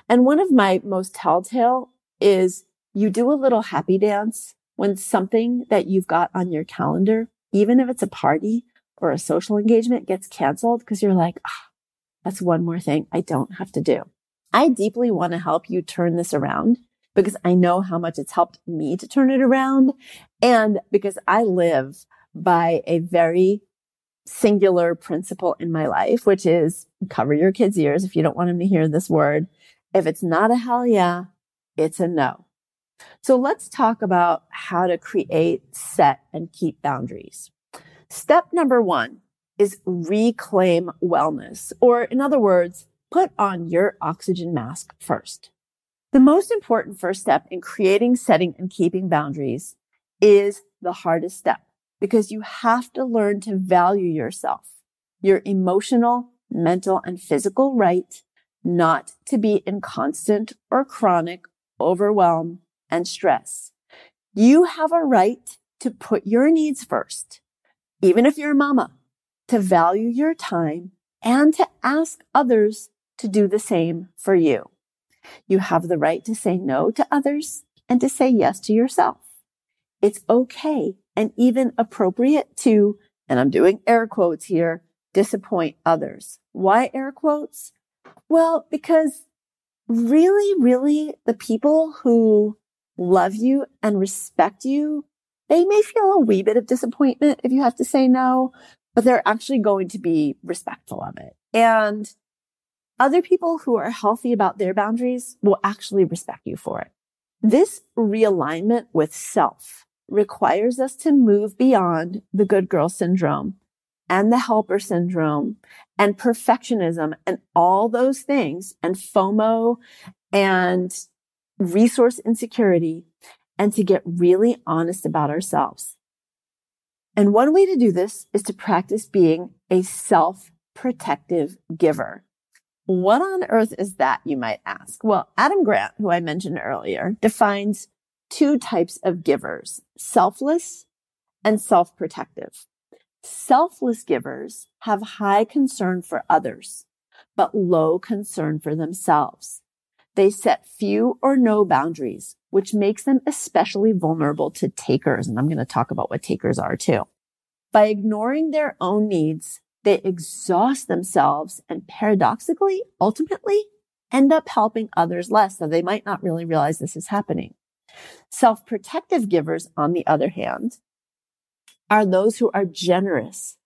And one of my most telltale is you do a little happy dance when something that you've got on your calendar, even if it's a party or a social engagement gets canceled because you're like, ah, that's one more thing I don't have to do. I deeply want to help you turn this around because I know how much it's helped me to turn it around. And because I live by a very singular principle in my life, which is cover your kids' ears if you don't want them to hear this word. If it's not a hell yeah, it's a no. So let's talk about how to create, set, and keep boundaries. Step number one is reclaim wellness, or in other words, put on your oxygen mask first. The most important first step in creating, setting, and keeping boundaries is the hardest step because you have to learn to value yourself, your emotional, mental, and physical right not to be in constant or chronic overwhelm and stress. You have a right to put your needs first, even if you're a mama, to value your time and to ask others to do the same for you. You have the right to say no to others and to say yes to yourself. It's okay and even appropriate to, and I'm doing air quotes here, disappoint others. Why air quotes? Well, because really, really the people who love you and respect you, they may feel a wee bit of disappointment if you have to say no, but they're actually going to be respectful of it. And other people who are healthy about their boundaries will actually respect you for it. This realignment with self requires us to move beyond the good girl syndrome and the helper syndrome and perfectionism and all those things and FOMO and resource insecurity and to get really honest about ourselves. And one way to do this is to practice being a self protective giver. What on earth is that, you might ask? Well, Adam Grant, who I mentioned earlier, defines two types of givers, selfless and self-protective. Selfless givers have high concern for others, but low concern for themselves. They set few or no boundaries, which makes them especially vulnerable to takers. And I'm going to talk about what takers are too. By ignoring their own needs, they exhaust themselves and paradoxically, ultimately end up helping others less, though they might not really realize this is happening. Self-protective givers, on the other hand, are those who are generous,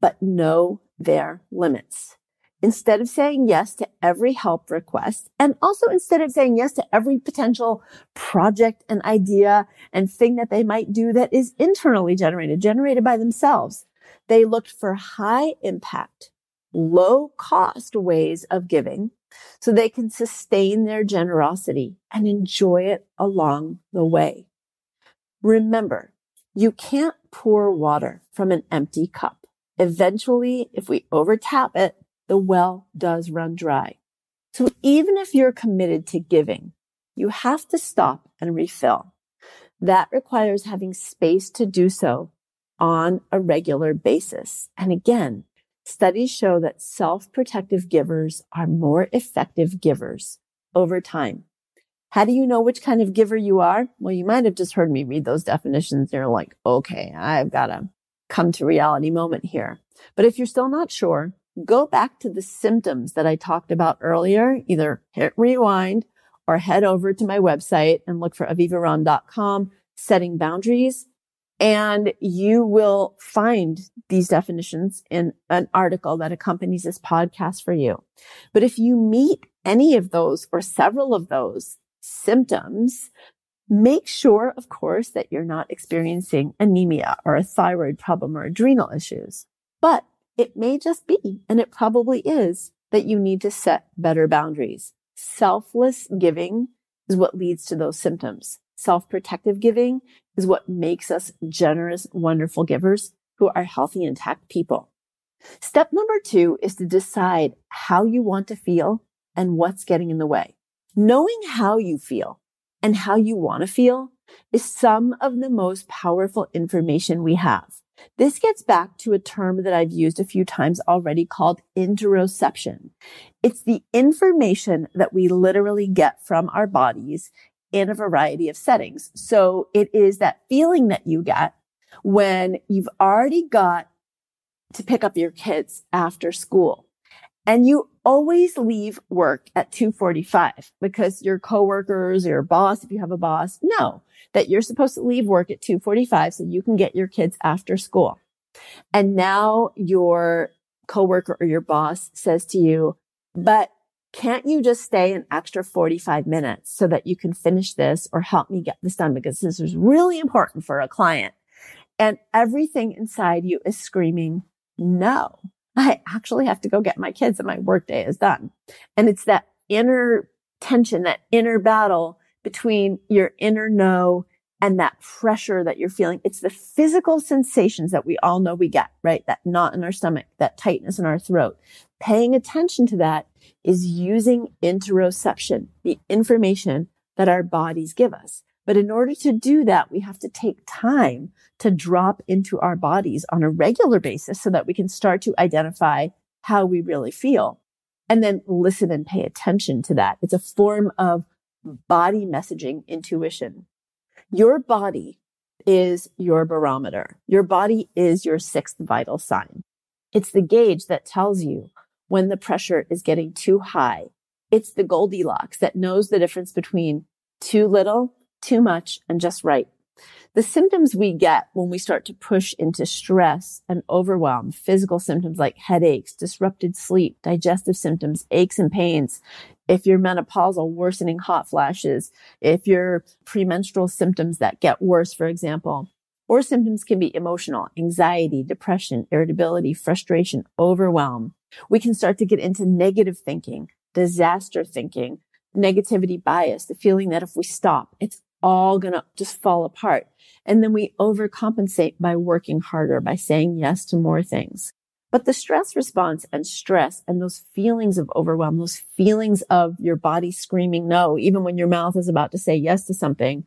but know their limits. Instead of saying yes to every help request, and also instead of saying yes to every potential project and idea and thing that they might do that is internally generated, generated by themselves, they looked for high impact, low cost ways of giving so they can sustain their generosity and enjoy it along the way. Remember, you can't pour water from an empty cup. Eventually, if we overtap it, the well does run dry. So even if you're committed to giving, you have to stop and refill. That requires having space to do so on a regular basis. And again, studies show that self-protective givers are more effective givers over time. How do you know which kind of giver you are? Well, you might have just heard me read those definitions. You're like, okay, I've got to come to reality moment here. But if you're still not sure, go back to the symptoms that I talked about earlier, either hit rewind or head over to my website and look for avivaromm.com setting boundaries and you will find these definitions in an article that accompanies this podcast for you. But if you meet any of those or several of those symptoms, make sure, of course, that you're not experiencing anemia or a thyroid problem or adrenal issues. But it may just be, and it probably is, that you need to set better boundaries. Selfless giving is what leads to those symptoms. Self-protective giving is what makes us generous, wonderful givers who are healthy, intact people. Step number two is to decide how you want to feel and what's getting in the way. Knowing how you feel and how you want to feel is some of the most powerful information we have. This gets back to a term that I've used a few times already called interoception. It's the information that we literally get from our bodies in a variety of settings. So it is that feeling that you get when you've already got to pick up your kids after school and you always leave work at 2:45 because your coworkers or your boss if you have a boss know that you're supposed to leave work at 2:45 so you can get your kids after school. And now your coworker or your boss says to you, "But can't you just stay an extra 45 minutes so that you can finish this or help me get this done? Because this is really important for a client. And everything inside you is screaming, no, I actually have to go get my kids and my workday is done. And it's that inner tension, that inner battle between your inner no and that pressure that you're feeling. It's the physical sensations that we all know we get, right? That knot in our stomach, that tightness in our throat. Paying attention to that is using interoception, the information that our bodies give us. But in order to do that, we have to take time to drop into our bodies on a regular basis so that we can start to identify how we really feel and then listen and pay attention to that. It's a form of body messaging intuition. Your body is your barometer. Your body is your sixth vital sign. It's the gauge that tells you when the pressure is getting too high. It's the Goldilocks that knows the difference between too little, too much, and just right. The symptoms we get when we start to push into stress and overwhelm, physical symptoms like headaches, disrupted sleep, digestive symptoms, aches and pains, if you're menopausal, worsening hot flashes, if you're premenstrual symptoms that get worse, for example, or symptoms can be emotional, anxiety, depression, irritability, frustration, overwhelm. We can start to get into negative thinking, disaster thinking, negativity bias, the feeling that if we stop, it's all going to just fall apart. And then we overcompensate by working harder, by saying yes to more things. But the stress response and stress and those feelings of overwhelm, those feelings of your body screaming no, even when your mouth is about to say yes to something,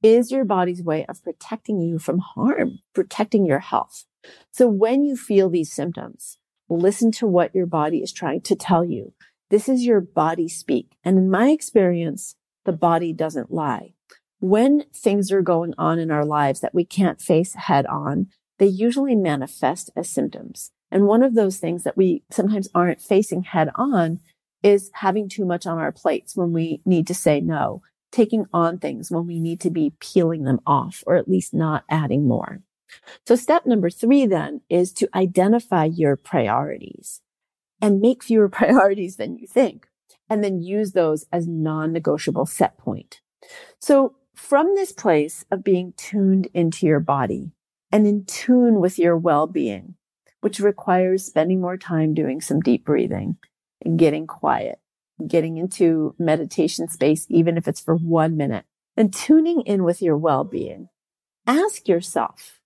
is your body's way of protecting you from harm, protecting your health. So when you feel these symptoms, listen to what your body is trying to tell you. This is your body speak. And in my experience, the body doesn't lie when things are going on in our lives that we can't face head on, they usually manifest as symptoms. And one of those things that we sometimes aren't facing head on is having too much on our plates when we need to say no, taking on things when we need to be peeling them off or at least not adding more. So step number three then is to identify your priorities and make fewer priorities than you think and then use those as non-negotiable set point. So from this place of being tuned into your body and in tune with your well-being, which requires spending more time doing some deep breathing and getting quiet, getting into meditation space, even if it's for one minute and tuning in with your well-being. Ask yourself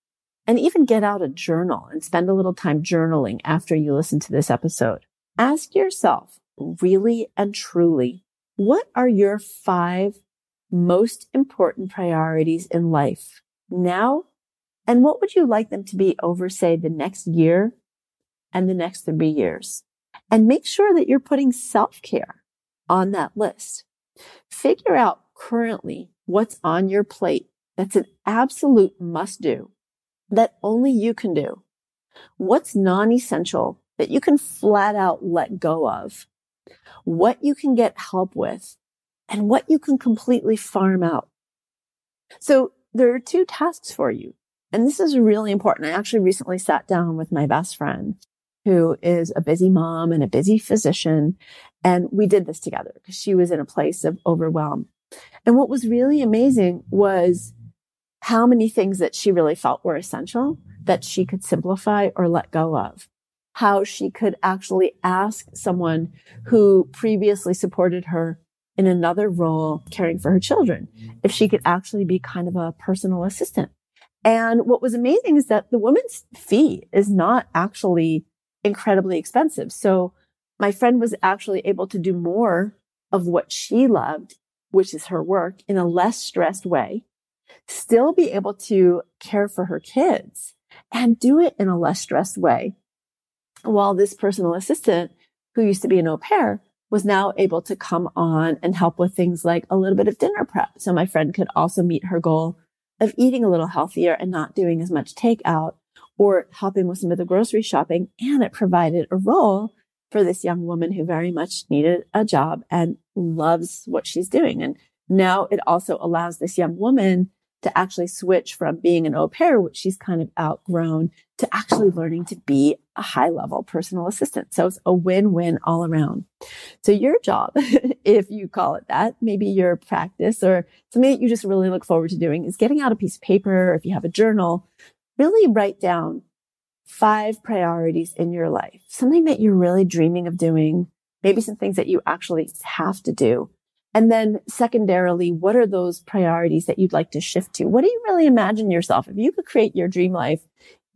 and even get out a journal and spend a little time journaling after you listen to this episode. Ask yourself really and truly, what are your five most important priorities in life now? And what would you like them to be over, say, the next year and the next three years? And make sure that you're putting self care on that list. Figure out currently what's on your plate that's an absolute must do that only you can do. What's non essential that you can flat out let go of? What you can get help with and what you can completely farm out. So there are two tasks for you. And this is really important. I actually recently sat down with my best friend who is a busy mom and a busy physician. And we did this together because she was in a place of overwhelm. And what was really amazing was how many things that she really felt were essential that she could simplify or let go of. How she could actually ask someone who previously supported her in another role caring for her children, if she could actually be kind of a personal assistant. And what was amazing is that the woman's fee is not actually incredibly expensive. So my friend was actually able to do more of what she loved, which is her work in a less stressed way, still be able to care for her kids and do it in a less stressed way. While this personal assistant who used to be an au pair was now able to come on and help with things like a little bit of dinner prep. So my friend could also meet her goal of eating a little healthier and not doing as much takeout or helping with some of the grocery shopping. And it provided a role for this young woman who very much needed a job and loves what she's doing. And now it also allows this young woman to actually switch from being an au pair, which she's kind of outgrown, to actually learning to be a high level personal assistant. So it's a win win all around. So your job, if you call it that, maybe your practice or something that you just really look forward to doing is getting out a piece of paper, or if you have a journal, really write down five priorities in your life, something that you're really dreaming of doing, maybe some things that you actually have to do And then secondarily, what are those priorities that you'd like to shift to? What do you really imagine yourself? If you could create your dream life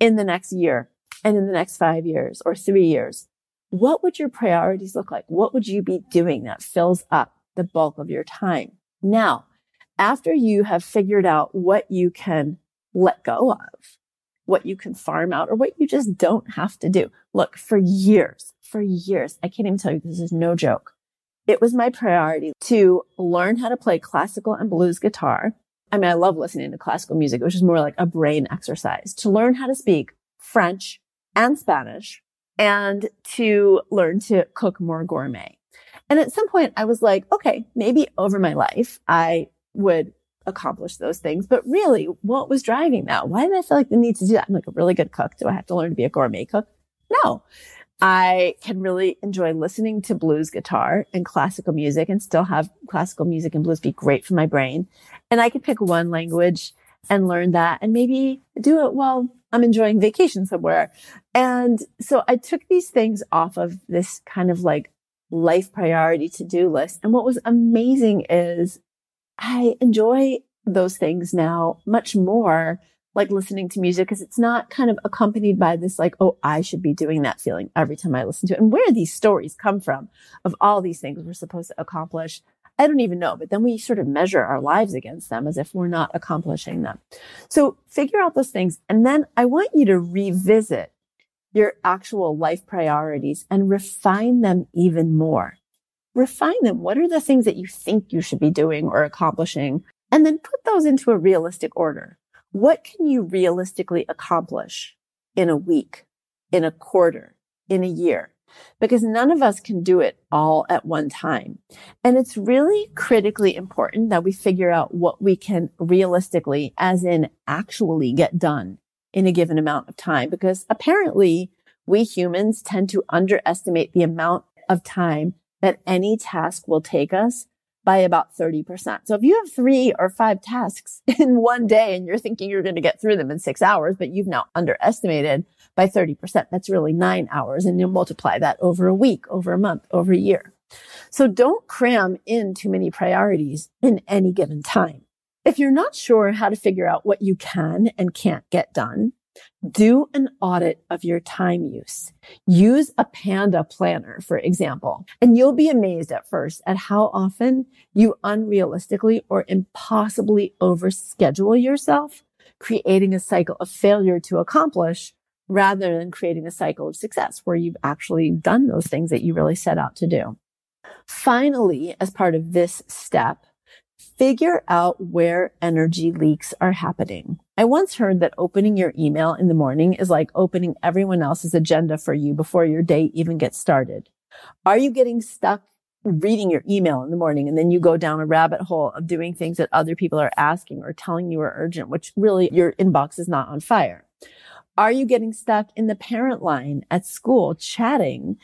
in the next year and in the next five years or three years, what would your priorities look like? What would you be doing that fills up the bulk of your time? Now, after you have figured out what you can let go of, what you can farm out or what you just don't have to do. Look, for years, for years, I can't even tell you this is no joke. It was my priority to learn how to play classical and blues guitar. I mean, I love listening to classical music, which is more like a brain exercise to learn how to speak French and Spanish and to learn to cook more gourmet. And at some point I was like, okay, maybe over my life, I would accomplish those things. But really, what was driving that? Why did I feel like the need to do that? I'm like a really good cook. Do I have to learn to be a gourmet cook? No. I can really enjoy listening to blues guitar and classical music and still have classical music and blues be great for my brain. And I could pick one language and learn that and maybe do it while I'm enjoying vacation somewhere. And so I took these things off of this kind of like life priority to do list. And what was amazing is I enjoy those things now much more like listening to music because it's not kind of accompanied by this like, oh, I should be doing that feeling every time I listen to it. And where these stories come from of all these things we're supposed to accomplish, I don't even know. But then we sort of measure our lives against them as if we're not accomplishing them. So figure out those things. And then I want you to revisit your actual life priorities and refine them even more refine them. What are the things that you think you should be doing or accomplishing? And then put those into a realistic order. What can you realistically accomplish in a week, in a quarter, in a year? Because none of us can do it all at one time. And it's really critically important that we figure out what we can realistically, as in actually get done in a given amount of time. Because apparently we humans tend to underestimate the amount of time that any task will take us by about 30%. So if you have three or five tasks in one day and you're thinking you're going to get through them in six hours, but you've now underestimated by 30%, that's really nine hours. And you'll multiply that over a week, over a month, over a year. So don't cram in too many priorities in any given time. If you're not sure how to figure out what you can and can't get done, do an audit of your time use. Use a panda planner, for example, and you'll be amazed at first at how often you unrealistically or impossibly overschedule yourself, creating a cycle of failure to accomplish rather than creating a cycle of success where you've actually done those things that you really set out to do. Finally, as part of this step, figure out where energy leaks are happening. I once heard that opening your email in the morning is like opening everyone else's agenda for you before your day even gets started. Are you getting stuck reading your email in the morning and then you go down a rabbit hole of doing things that other people are asking or telling you are urgent, which really your inbox is not on fire? Are you getting stuck in the parent line at school chatting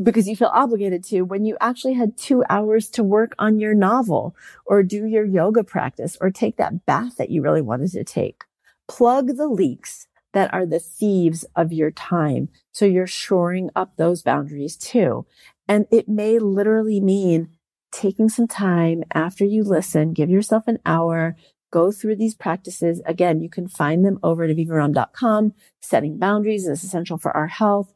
because you feel obligated to when you actually had two hours to work on your novel or do your yoga practice or take that bath that you really wanted to take? Plug the leaks that are the thieves of your time. So you're shoring up those boundaries too. And it may literally mean taking some time after you listen, give yourself an hour, go through these practices. Again, you can find them over at avivaromm.com. Setting boundaries is essential for our health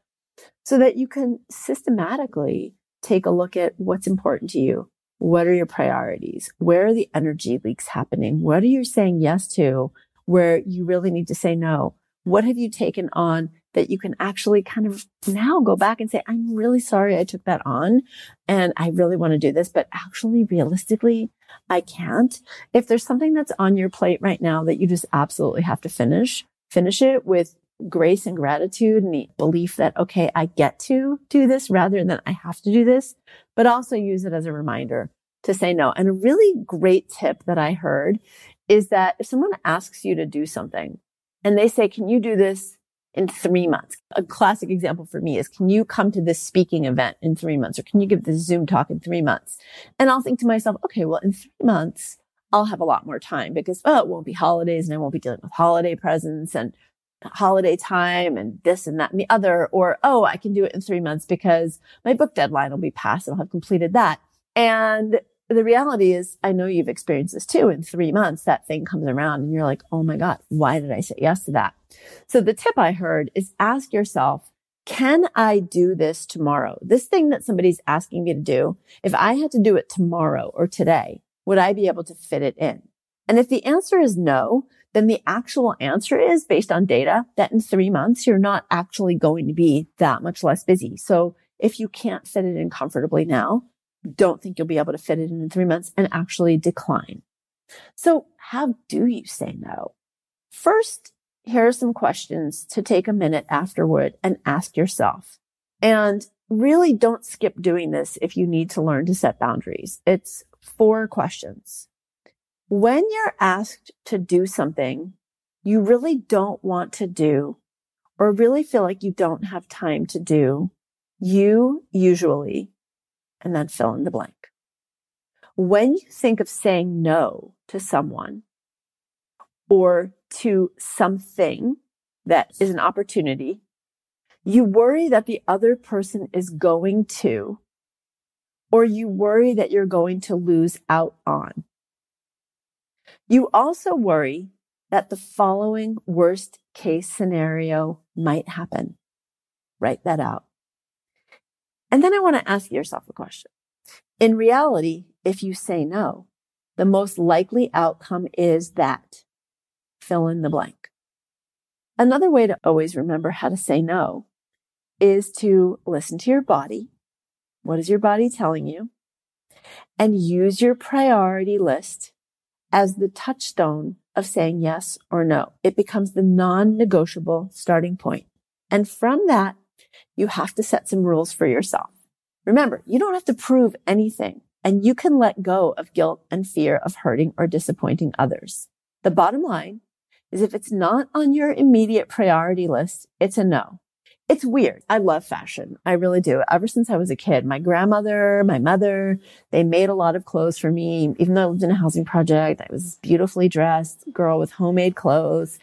so that you can systematically take a look at what's important to you. What are your priorities? Where are the energy leaks happening? What are you saying yes to? Where you really need to say no? What have you taken on that you can actually kind of now go back and say, I'm really sorry I took that on and I really want to do this, but actually realistically, I can't. If there's something that's on your plate right now that you just absolutely have to finish, finish it with grace and gratitude and the belief that, okay, I get to do this rather than I have to do this, but also use it as a reminder to say no. And a really great tip that I heard is that if someone asks you to do something and they say, can you do this in three months? A classic example for me is, can you come to this speaking event in three months or can you give this Zoom talk in three months? And I'll think to myself, okay, well, in three months, I'll have a lot more time because, oh, it won't be holidays and I won't be dealing with holiday presents and holiday time and this and that and the other. Or, oh, I can do it in three months because my book deadline will be passed and I'll have completed that. And the reality is, I know you've experienced this too. In three months, that thing comes around and you're like, Oh my God, why did I say yes to that? So the tip I heard is ask yourself, can I do this tomorrow? This thing that somebody's asking me to do, if I had to do it tomorrow or today, would I be able to fit it in? And if the answer is no, then the actual answer is based on data that in three months, you're not actually going to be that much less busy. So if you can't fit it in comfortably now, don't think you'll be able to fit it in in three months and actually decline. So how do you say no? First, here are some questions to take a minute afterward and ask yourself. And really don't skip doing this if you need to learn to set boundaries. It's four questions. When you're asked to do something you really don't want to do or really feel like you don't have time to do, you usually, and then fill in the blank. When you think of saying no to someone or to something that is an opportunity, you worry that the other person is going to, or you worry that you're going to lose out on. You also worry that the following worst case scenario might happen. Write that out. And then I want to ask yourself a question. In reality, if you say no, the most likely outcome is that fill in the blank. Another way to always remember how to say no is to listen to your body. What is your body telling you? And use your priority list as the touchstone of saying yes or no. It becomes the non-negotiable starting point. And from that, you have to set some rules for yourself. Remember, you don't have to prove anything and you can let go of guilt and fear of hurting or disappointing others. The bottom line is if it's not on your immediate priority list, it's a no. It's weird. I love fashion. I really do. Ever since I was a kid, my grandmother, my mother, they made a lot of clothes for me. Even though I lived in a housing project, I was beautifully dressed girl with homemade clothes.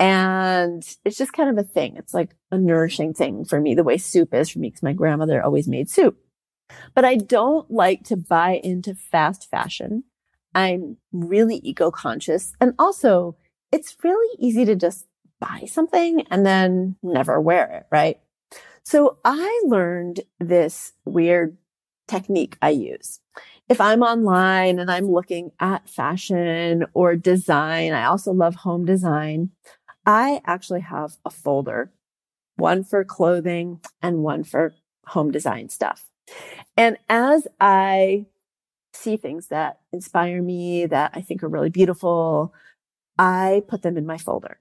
And it's just kind of a thing. It's like a nourishing thing for me, the way soup is for me, because my grandmother always made soup. But I don't like to buy into fast fashion. I'm really eco conscious. And also it's really easy to just buy something and then never wear it, right? So I learned this weird technique I use. If I'm online and I'm looking at fashion or design, I also love home design. I actually have a folder, one for clothing and one for home design stuff. And as I see things that inspire me, that I think are really beautiful, I put them in my folder.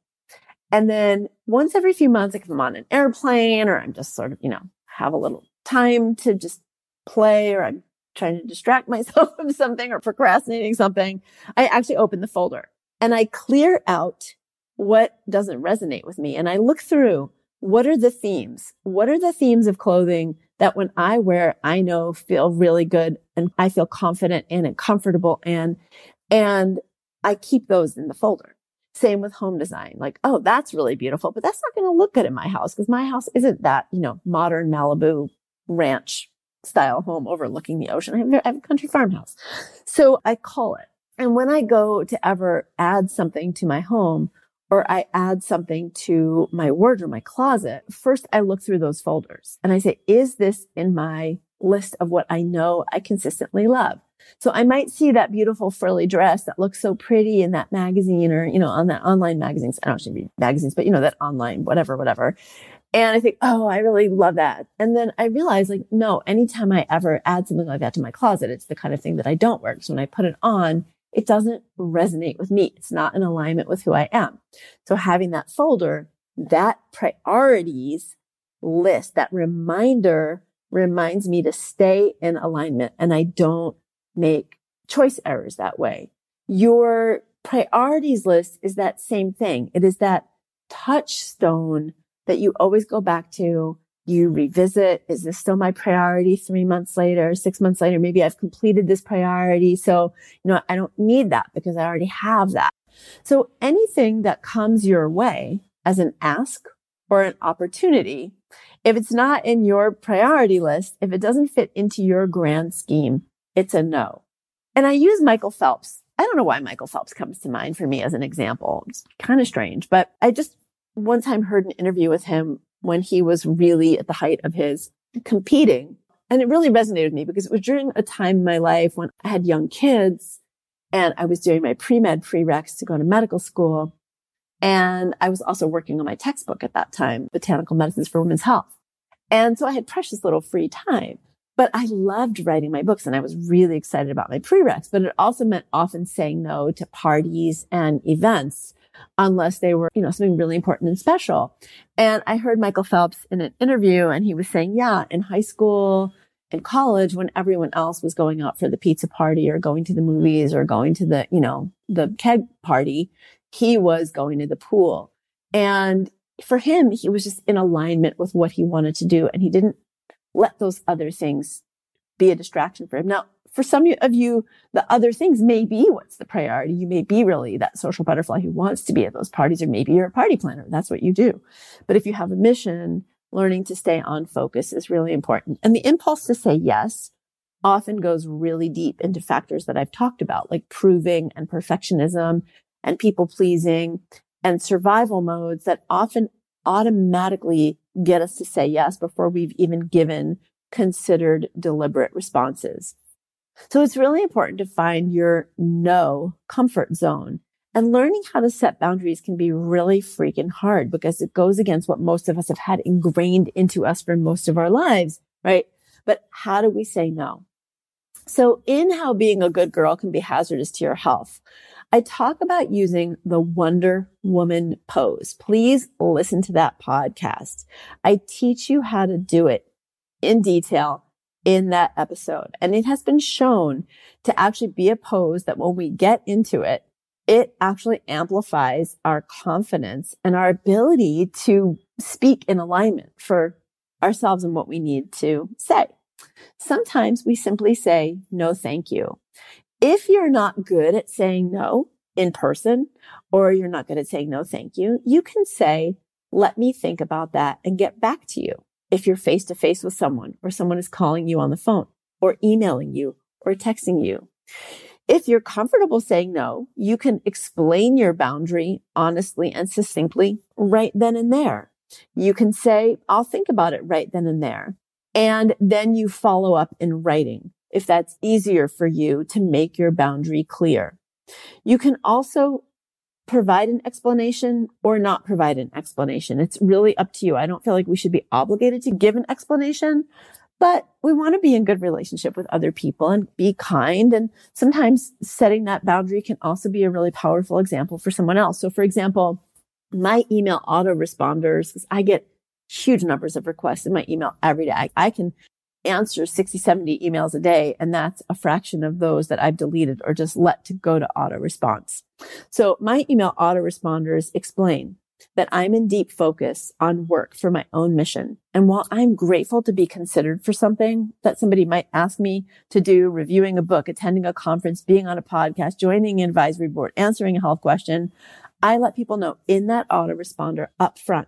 And then once every few months, like if I'm on an airplane or I'm just sort of, you know, have a little time to just play or I'm trying to distract myself from something or procrastinating something, I actually open the folder and I clear out what doesn't resonate with me. And I look through what are the themes? What are the themes of clothing that when I wear, I know feel really good and I feel confident in and comfortable and, and I keep those in the folder. Same with home design. Like, oh, that's really beautiful, but that's not going to look good in my house because my house isn't that, you know, modern Malibu ranch style home overlooking the ocean. I have, I have a country farmhouse. So I call it. And when I go to ever add something to my home or I add something to my wardrobe, my closet, first I look through those folders and I say, is this in my list of what I know I consistently love? So I might see that beautiful frilly dress that looks so pretty in that magazine or, you know, on that online magazines. I don't actually read magazines, but you know, that online, whatever, whatever. And I think, oh, I really love that. And then I realize like, no, anytime I ever add something like that to my closet, it's the kind of thing that I don't wear. So when I put it on, it doesn't resonate with me. It's not in alignment with who I am. So having that folder, that priorities list, that reminder reminds me to stay in alignment and I don't make choice errors that way. Your priorities list is that same thing. It is that touchstone that you always go back to. You revisit. Is this still my priority three months later, six months later? Maybe I've completed this priority. So, you know, I don't need that because I already have that. So anything that comes your way as an ask or an opportunity, if it's not in your priority list, if it doesn't fit into your grand scheme, it's a no. And I use Michael Phelps. I don't know why Michael Phelps comes to mind for me as an example. It's kind of strange, but I just one time heard an interview with him when he was really at the height of his competing. And it really resonated with me because it was during a time in my life when I had young kids and I was doing my pre-med prereqs to go to medical school. And I was also working on my textbook at that time, Botanical Medicines for Women's Health. And so I had precious little free time, but I loved writing my books and I was really excited about my prereqs, but it also meant often saying no to parties and events unless they were, you know, something really important and special. And I heard Michael Phelps in an interview and he was saying, yeah, in high school, in college, when everyone else was going out for the pizza party or going to the movies or going to the, you know, the keg party, he was going to the pool. And for him, he was just in alignment with what he wanted to do. And he didn't let those other things be a distraction for him. Now, for some of you, the other things may be what's the priority. You may be really that social butterfly who wants to be at those parties, or maybe you're a party planner. That's what you do. But if you have a mission, learning to stay on focus is really important. And the impulse to say yes often goes really deep into factors that I've talked about, like proving and perfectionism and people pleasing and survival modes that often automatically get us to say yes before we've even given considered deliberate responses. So it's really important to find your no comfort zone. And learning how to set boundaries can be really freaking hard because it goes against what most of us have had ingrained into us for most of our lives, right? But how do we say no? So in how being a good girl can be hazardous to your health, I talk about using the Wonder Woman pose. Please listen to that podcast. I teach you how to do it in detail in that episode. And it has been shown to actually be a pose that when we get into it, it actually amplifies our confidence and our ability to speak in alignment for ourselves and what we need to say. Sometimes we simply say, no, thank you. If you're not good at saying no in person, or you're not good at saying no, thank you, you can say, let me think about that and get back to you if you're face to face with someone or someone is calling you on the phone or emailing you or texting you. If you're comfortable saying no, you can explain your boundary honestly and succinctly right then and there. You can say, I'll think about it right then and there. And then you follow up in writing if that's easier for you to make your boundary clear. You can also provide an explanation or not provide an explanation. It's really up to you. I don't feel like we should be obligated to give an explanation, but we want to be in good relationship with other people and be kind. And sometimes setting that boundary can also be a really powerful example for someone else. So for example, my email autoresponders, I get huge numbers of requests in my email every day. I can answer 60, 70 emails a day. And that's a fraction of those that I've deleted or just let to go to auto response. So my email autoresponders explain that I'm in deep focus on work for my own mission. And while I'm grateful to be considered for something that somebody might ask me to do, reviewing a book, attending a conference, being on a podcast, joining an advisory board, answering a health question, I let people know in that autoresponder up front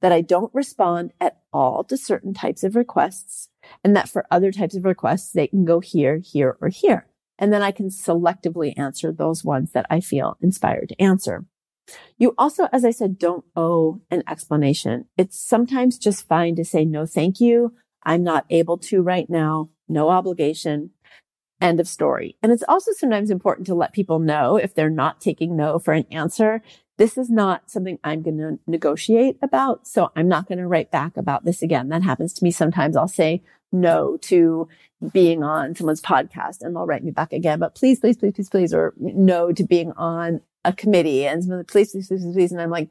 that I don't respond at all to certain types of requests and that for other types of requests, they can go here, here, or here. And then I can selectively answer those ones that I feel inspired to answer. You also, as I said, don't owe an explanation. It's sometimes just fine to say, no, thank you. I'm not able to right now. No obligation. End of story. And it's also sometimes important to let people know if they're not taking no for an answer. This is not something I'm going to negotiate about. So I'm not going to write back about this again. That happens to me sometimes. I'll say, no to being on someone's podcast and they'll write me back again, but please, please, please, please, please, or no to being on a committee and please, please, please, please, please. And I'm like,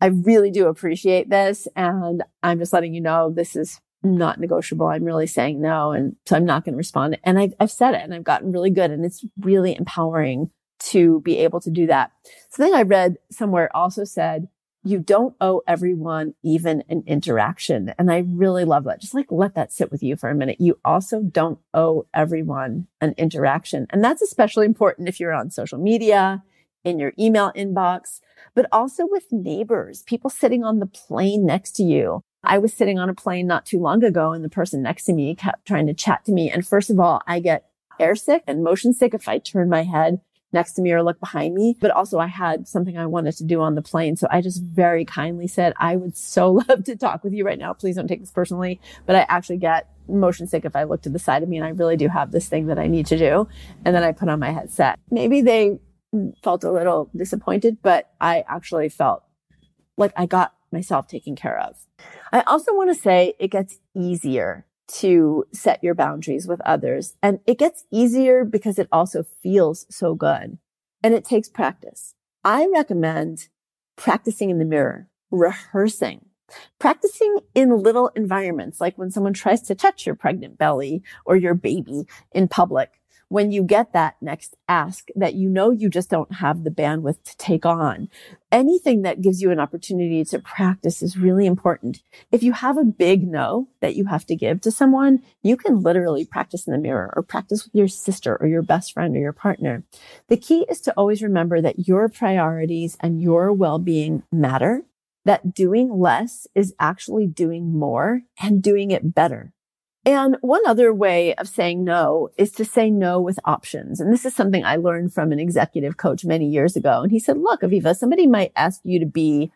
I really do appreciate this. And I'm just letting you know this is not negotiable. I'm really saying no. And so I'm not going to respond. And I've, I've said it and I've gotten really good and it's really empowering to be able to do that. Something I read somewhere also said, you don't owe everyone even an interaction. And I really love that. Just like let that sit with you for a minute. You also don't owe everyone an interaction. And that's especially important if you're on social media, in your email inbox, but also with neighbors, people sitting on the plane next to you. I was sitting on a plane not too long ago and the person next to me kept trying to chat to me. And first of all, I get air sick and motion sick if I turn my head next to me or look behind me. But also I had something I wanted to do on the plane. So I just very kindly said, I would so love to talk with you right now. Please don't take this personally. But I actually get motion sick if I look to the side of me and I really do have this thing that I need to do. And then I put on my headset. Maybe they felt a little disappointed, but I actually felt like I got myself taken care of. I also want to say it gets easier to set your boundaries with others. And it gets easier because it also feels so good and it takes practice. I recommend practicing in the mirror, rehearsing, practicing in little environments, like when someone tries to touch your pregnant belly or your baby in public when you get that next ask that you know you just don't have the bandwidth to take on. Anything that gives you an opportunity to practice is really important. If you have a big no that you have to give to someone, you can literally practice in the mirror or practice with your sister or your best friend or your partner. The key is to always remember that your priorities and your well-being matter that doing less is actually doing more and doing it better. And one other way of saying no is to say no with options. And this is something I learned from an executive coach many years ago. And he said, look, Aviva, somebody might ask you to be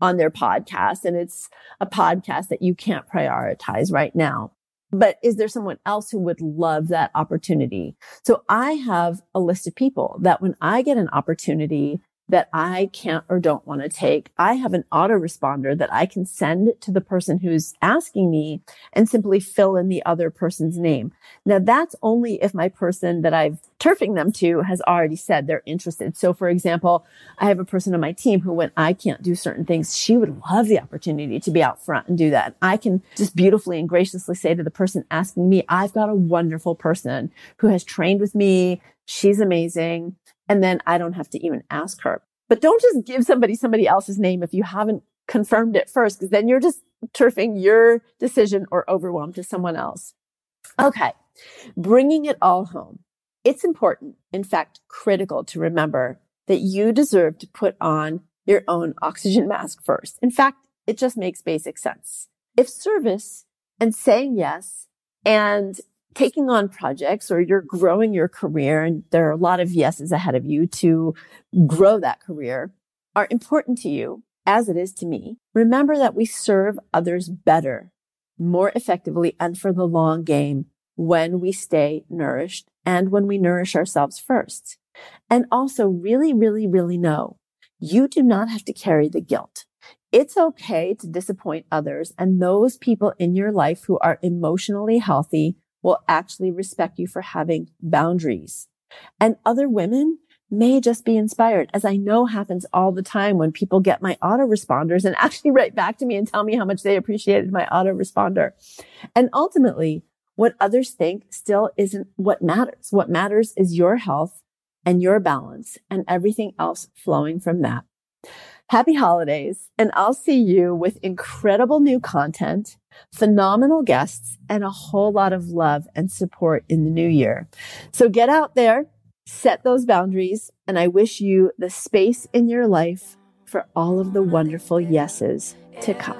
on their podcast and it's a podcast that you can't prioritize right now. But is there someone else who would love that opportunity? So I have a list of people that when I get an opportunity that I can't or don't want to take, I have an autoresponder that I can send to the person who's asking me and simply fill in the other person's name. Now that's only if my person that I've turfing them to has already said they're interested. So for example, I have a person on my team who when I can't do certain things, she would love the opportunity to be out front and do that. I can just beautifully and graciously say to the person asking me, I've got a wonderful person who has trained with me. She's amazing. And then I don't have to even ask her. But don't just give somebody somebody else's name if you haven't confirmed it first, because then you're just turfing your decision or overwhelm to someone else. Okay. Bringing it all home. It's important, in fact, critical to remember that you deserve to put on your own oxygen mask first. In fact, it just makes basic sense. If service and saying yes and taking on projects or you're growing your career and there are a lot of yeses ahead of you to grow that career are important to you as it is to me. Remember that we serve others better, more effectively and for the long game when we stay nourished and when we nourish ourselves first. And also really, really, really know you do not have to carry the guilt. It's okay to disappoint others and those people in your life who are emotionally healthy will actually respect you for having boundaries. And other women may just be inspired, as I know happens all the time when people get my autoresponders and actually write back to me and tell me how much they appreciated my autoresponder. And ultimately, what others think still isn't what matters. What matters is your health and your balance and everything else flowing from that. Happy holidays, and I'll see you with incredible new content, phenomenal guests, and a whole lot of love and support in the new year. So get out there, set those boundaries, and I wish you the space in your life for all of the wonderful yeses to come.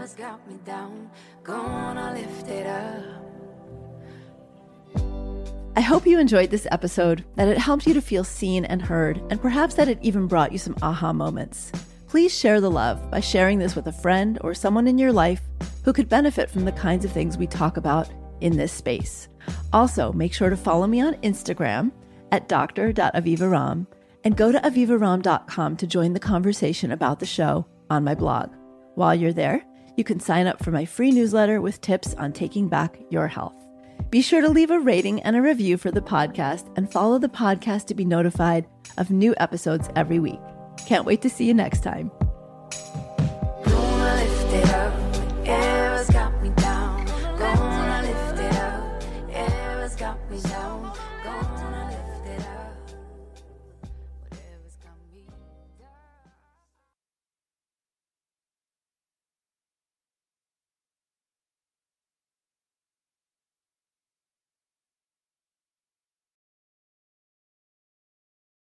I hope you enjoyed this episode, that it helped you to feel seen and heard, and perhaps that it even brought you some aha moments. Please share the love by sharing this with a friend or someone in your life who could benefit from the kinds of things we talk about in this space. Also, make sure to follow me on Instagram at dr.avivaromm and go to avivaromm.com to join the conversation about the show on my blog. While you're there, you can sign up for my free newsletter with tips on taking back your health. Be sure to leave a rating and a review for the podcast and follow the podcast to be notified of new episodes every week. Can't wait to see you next time.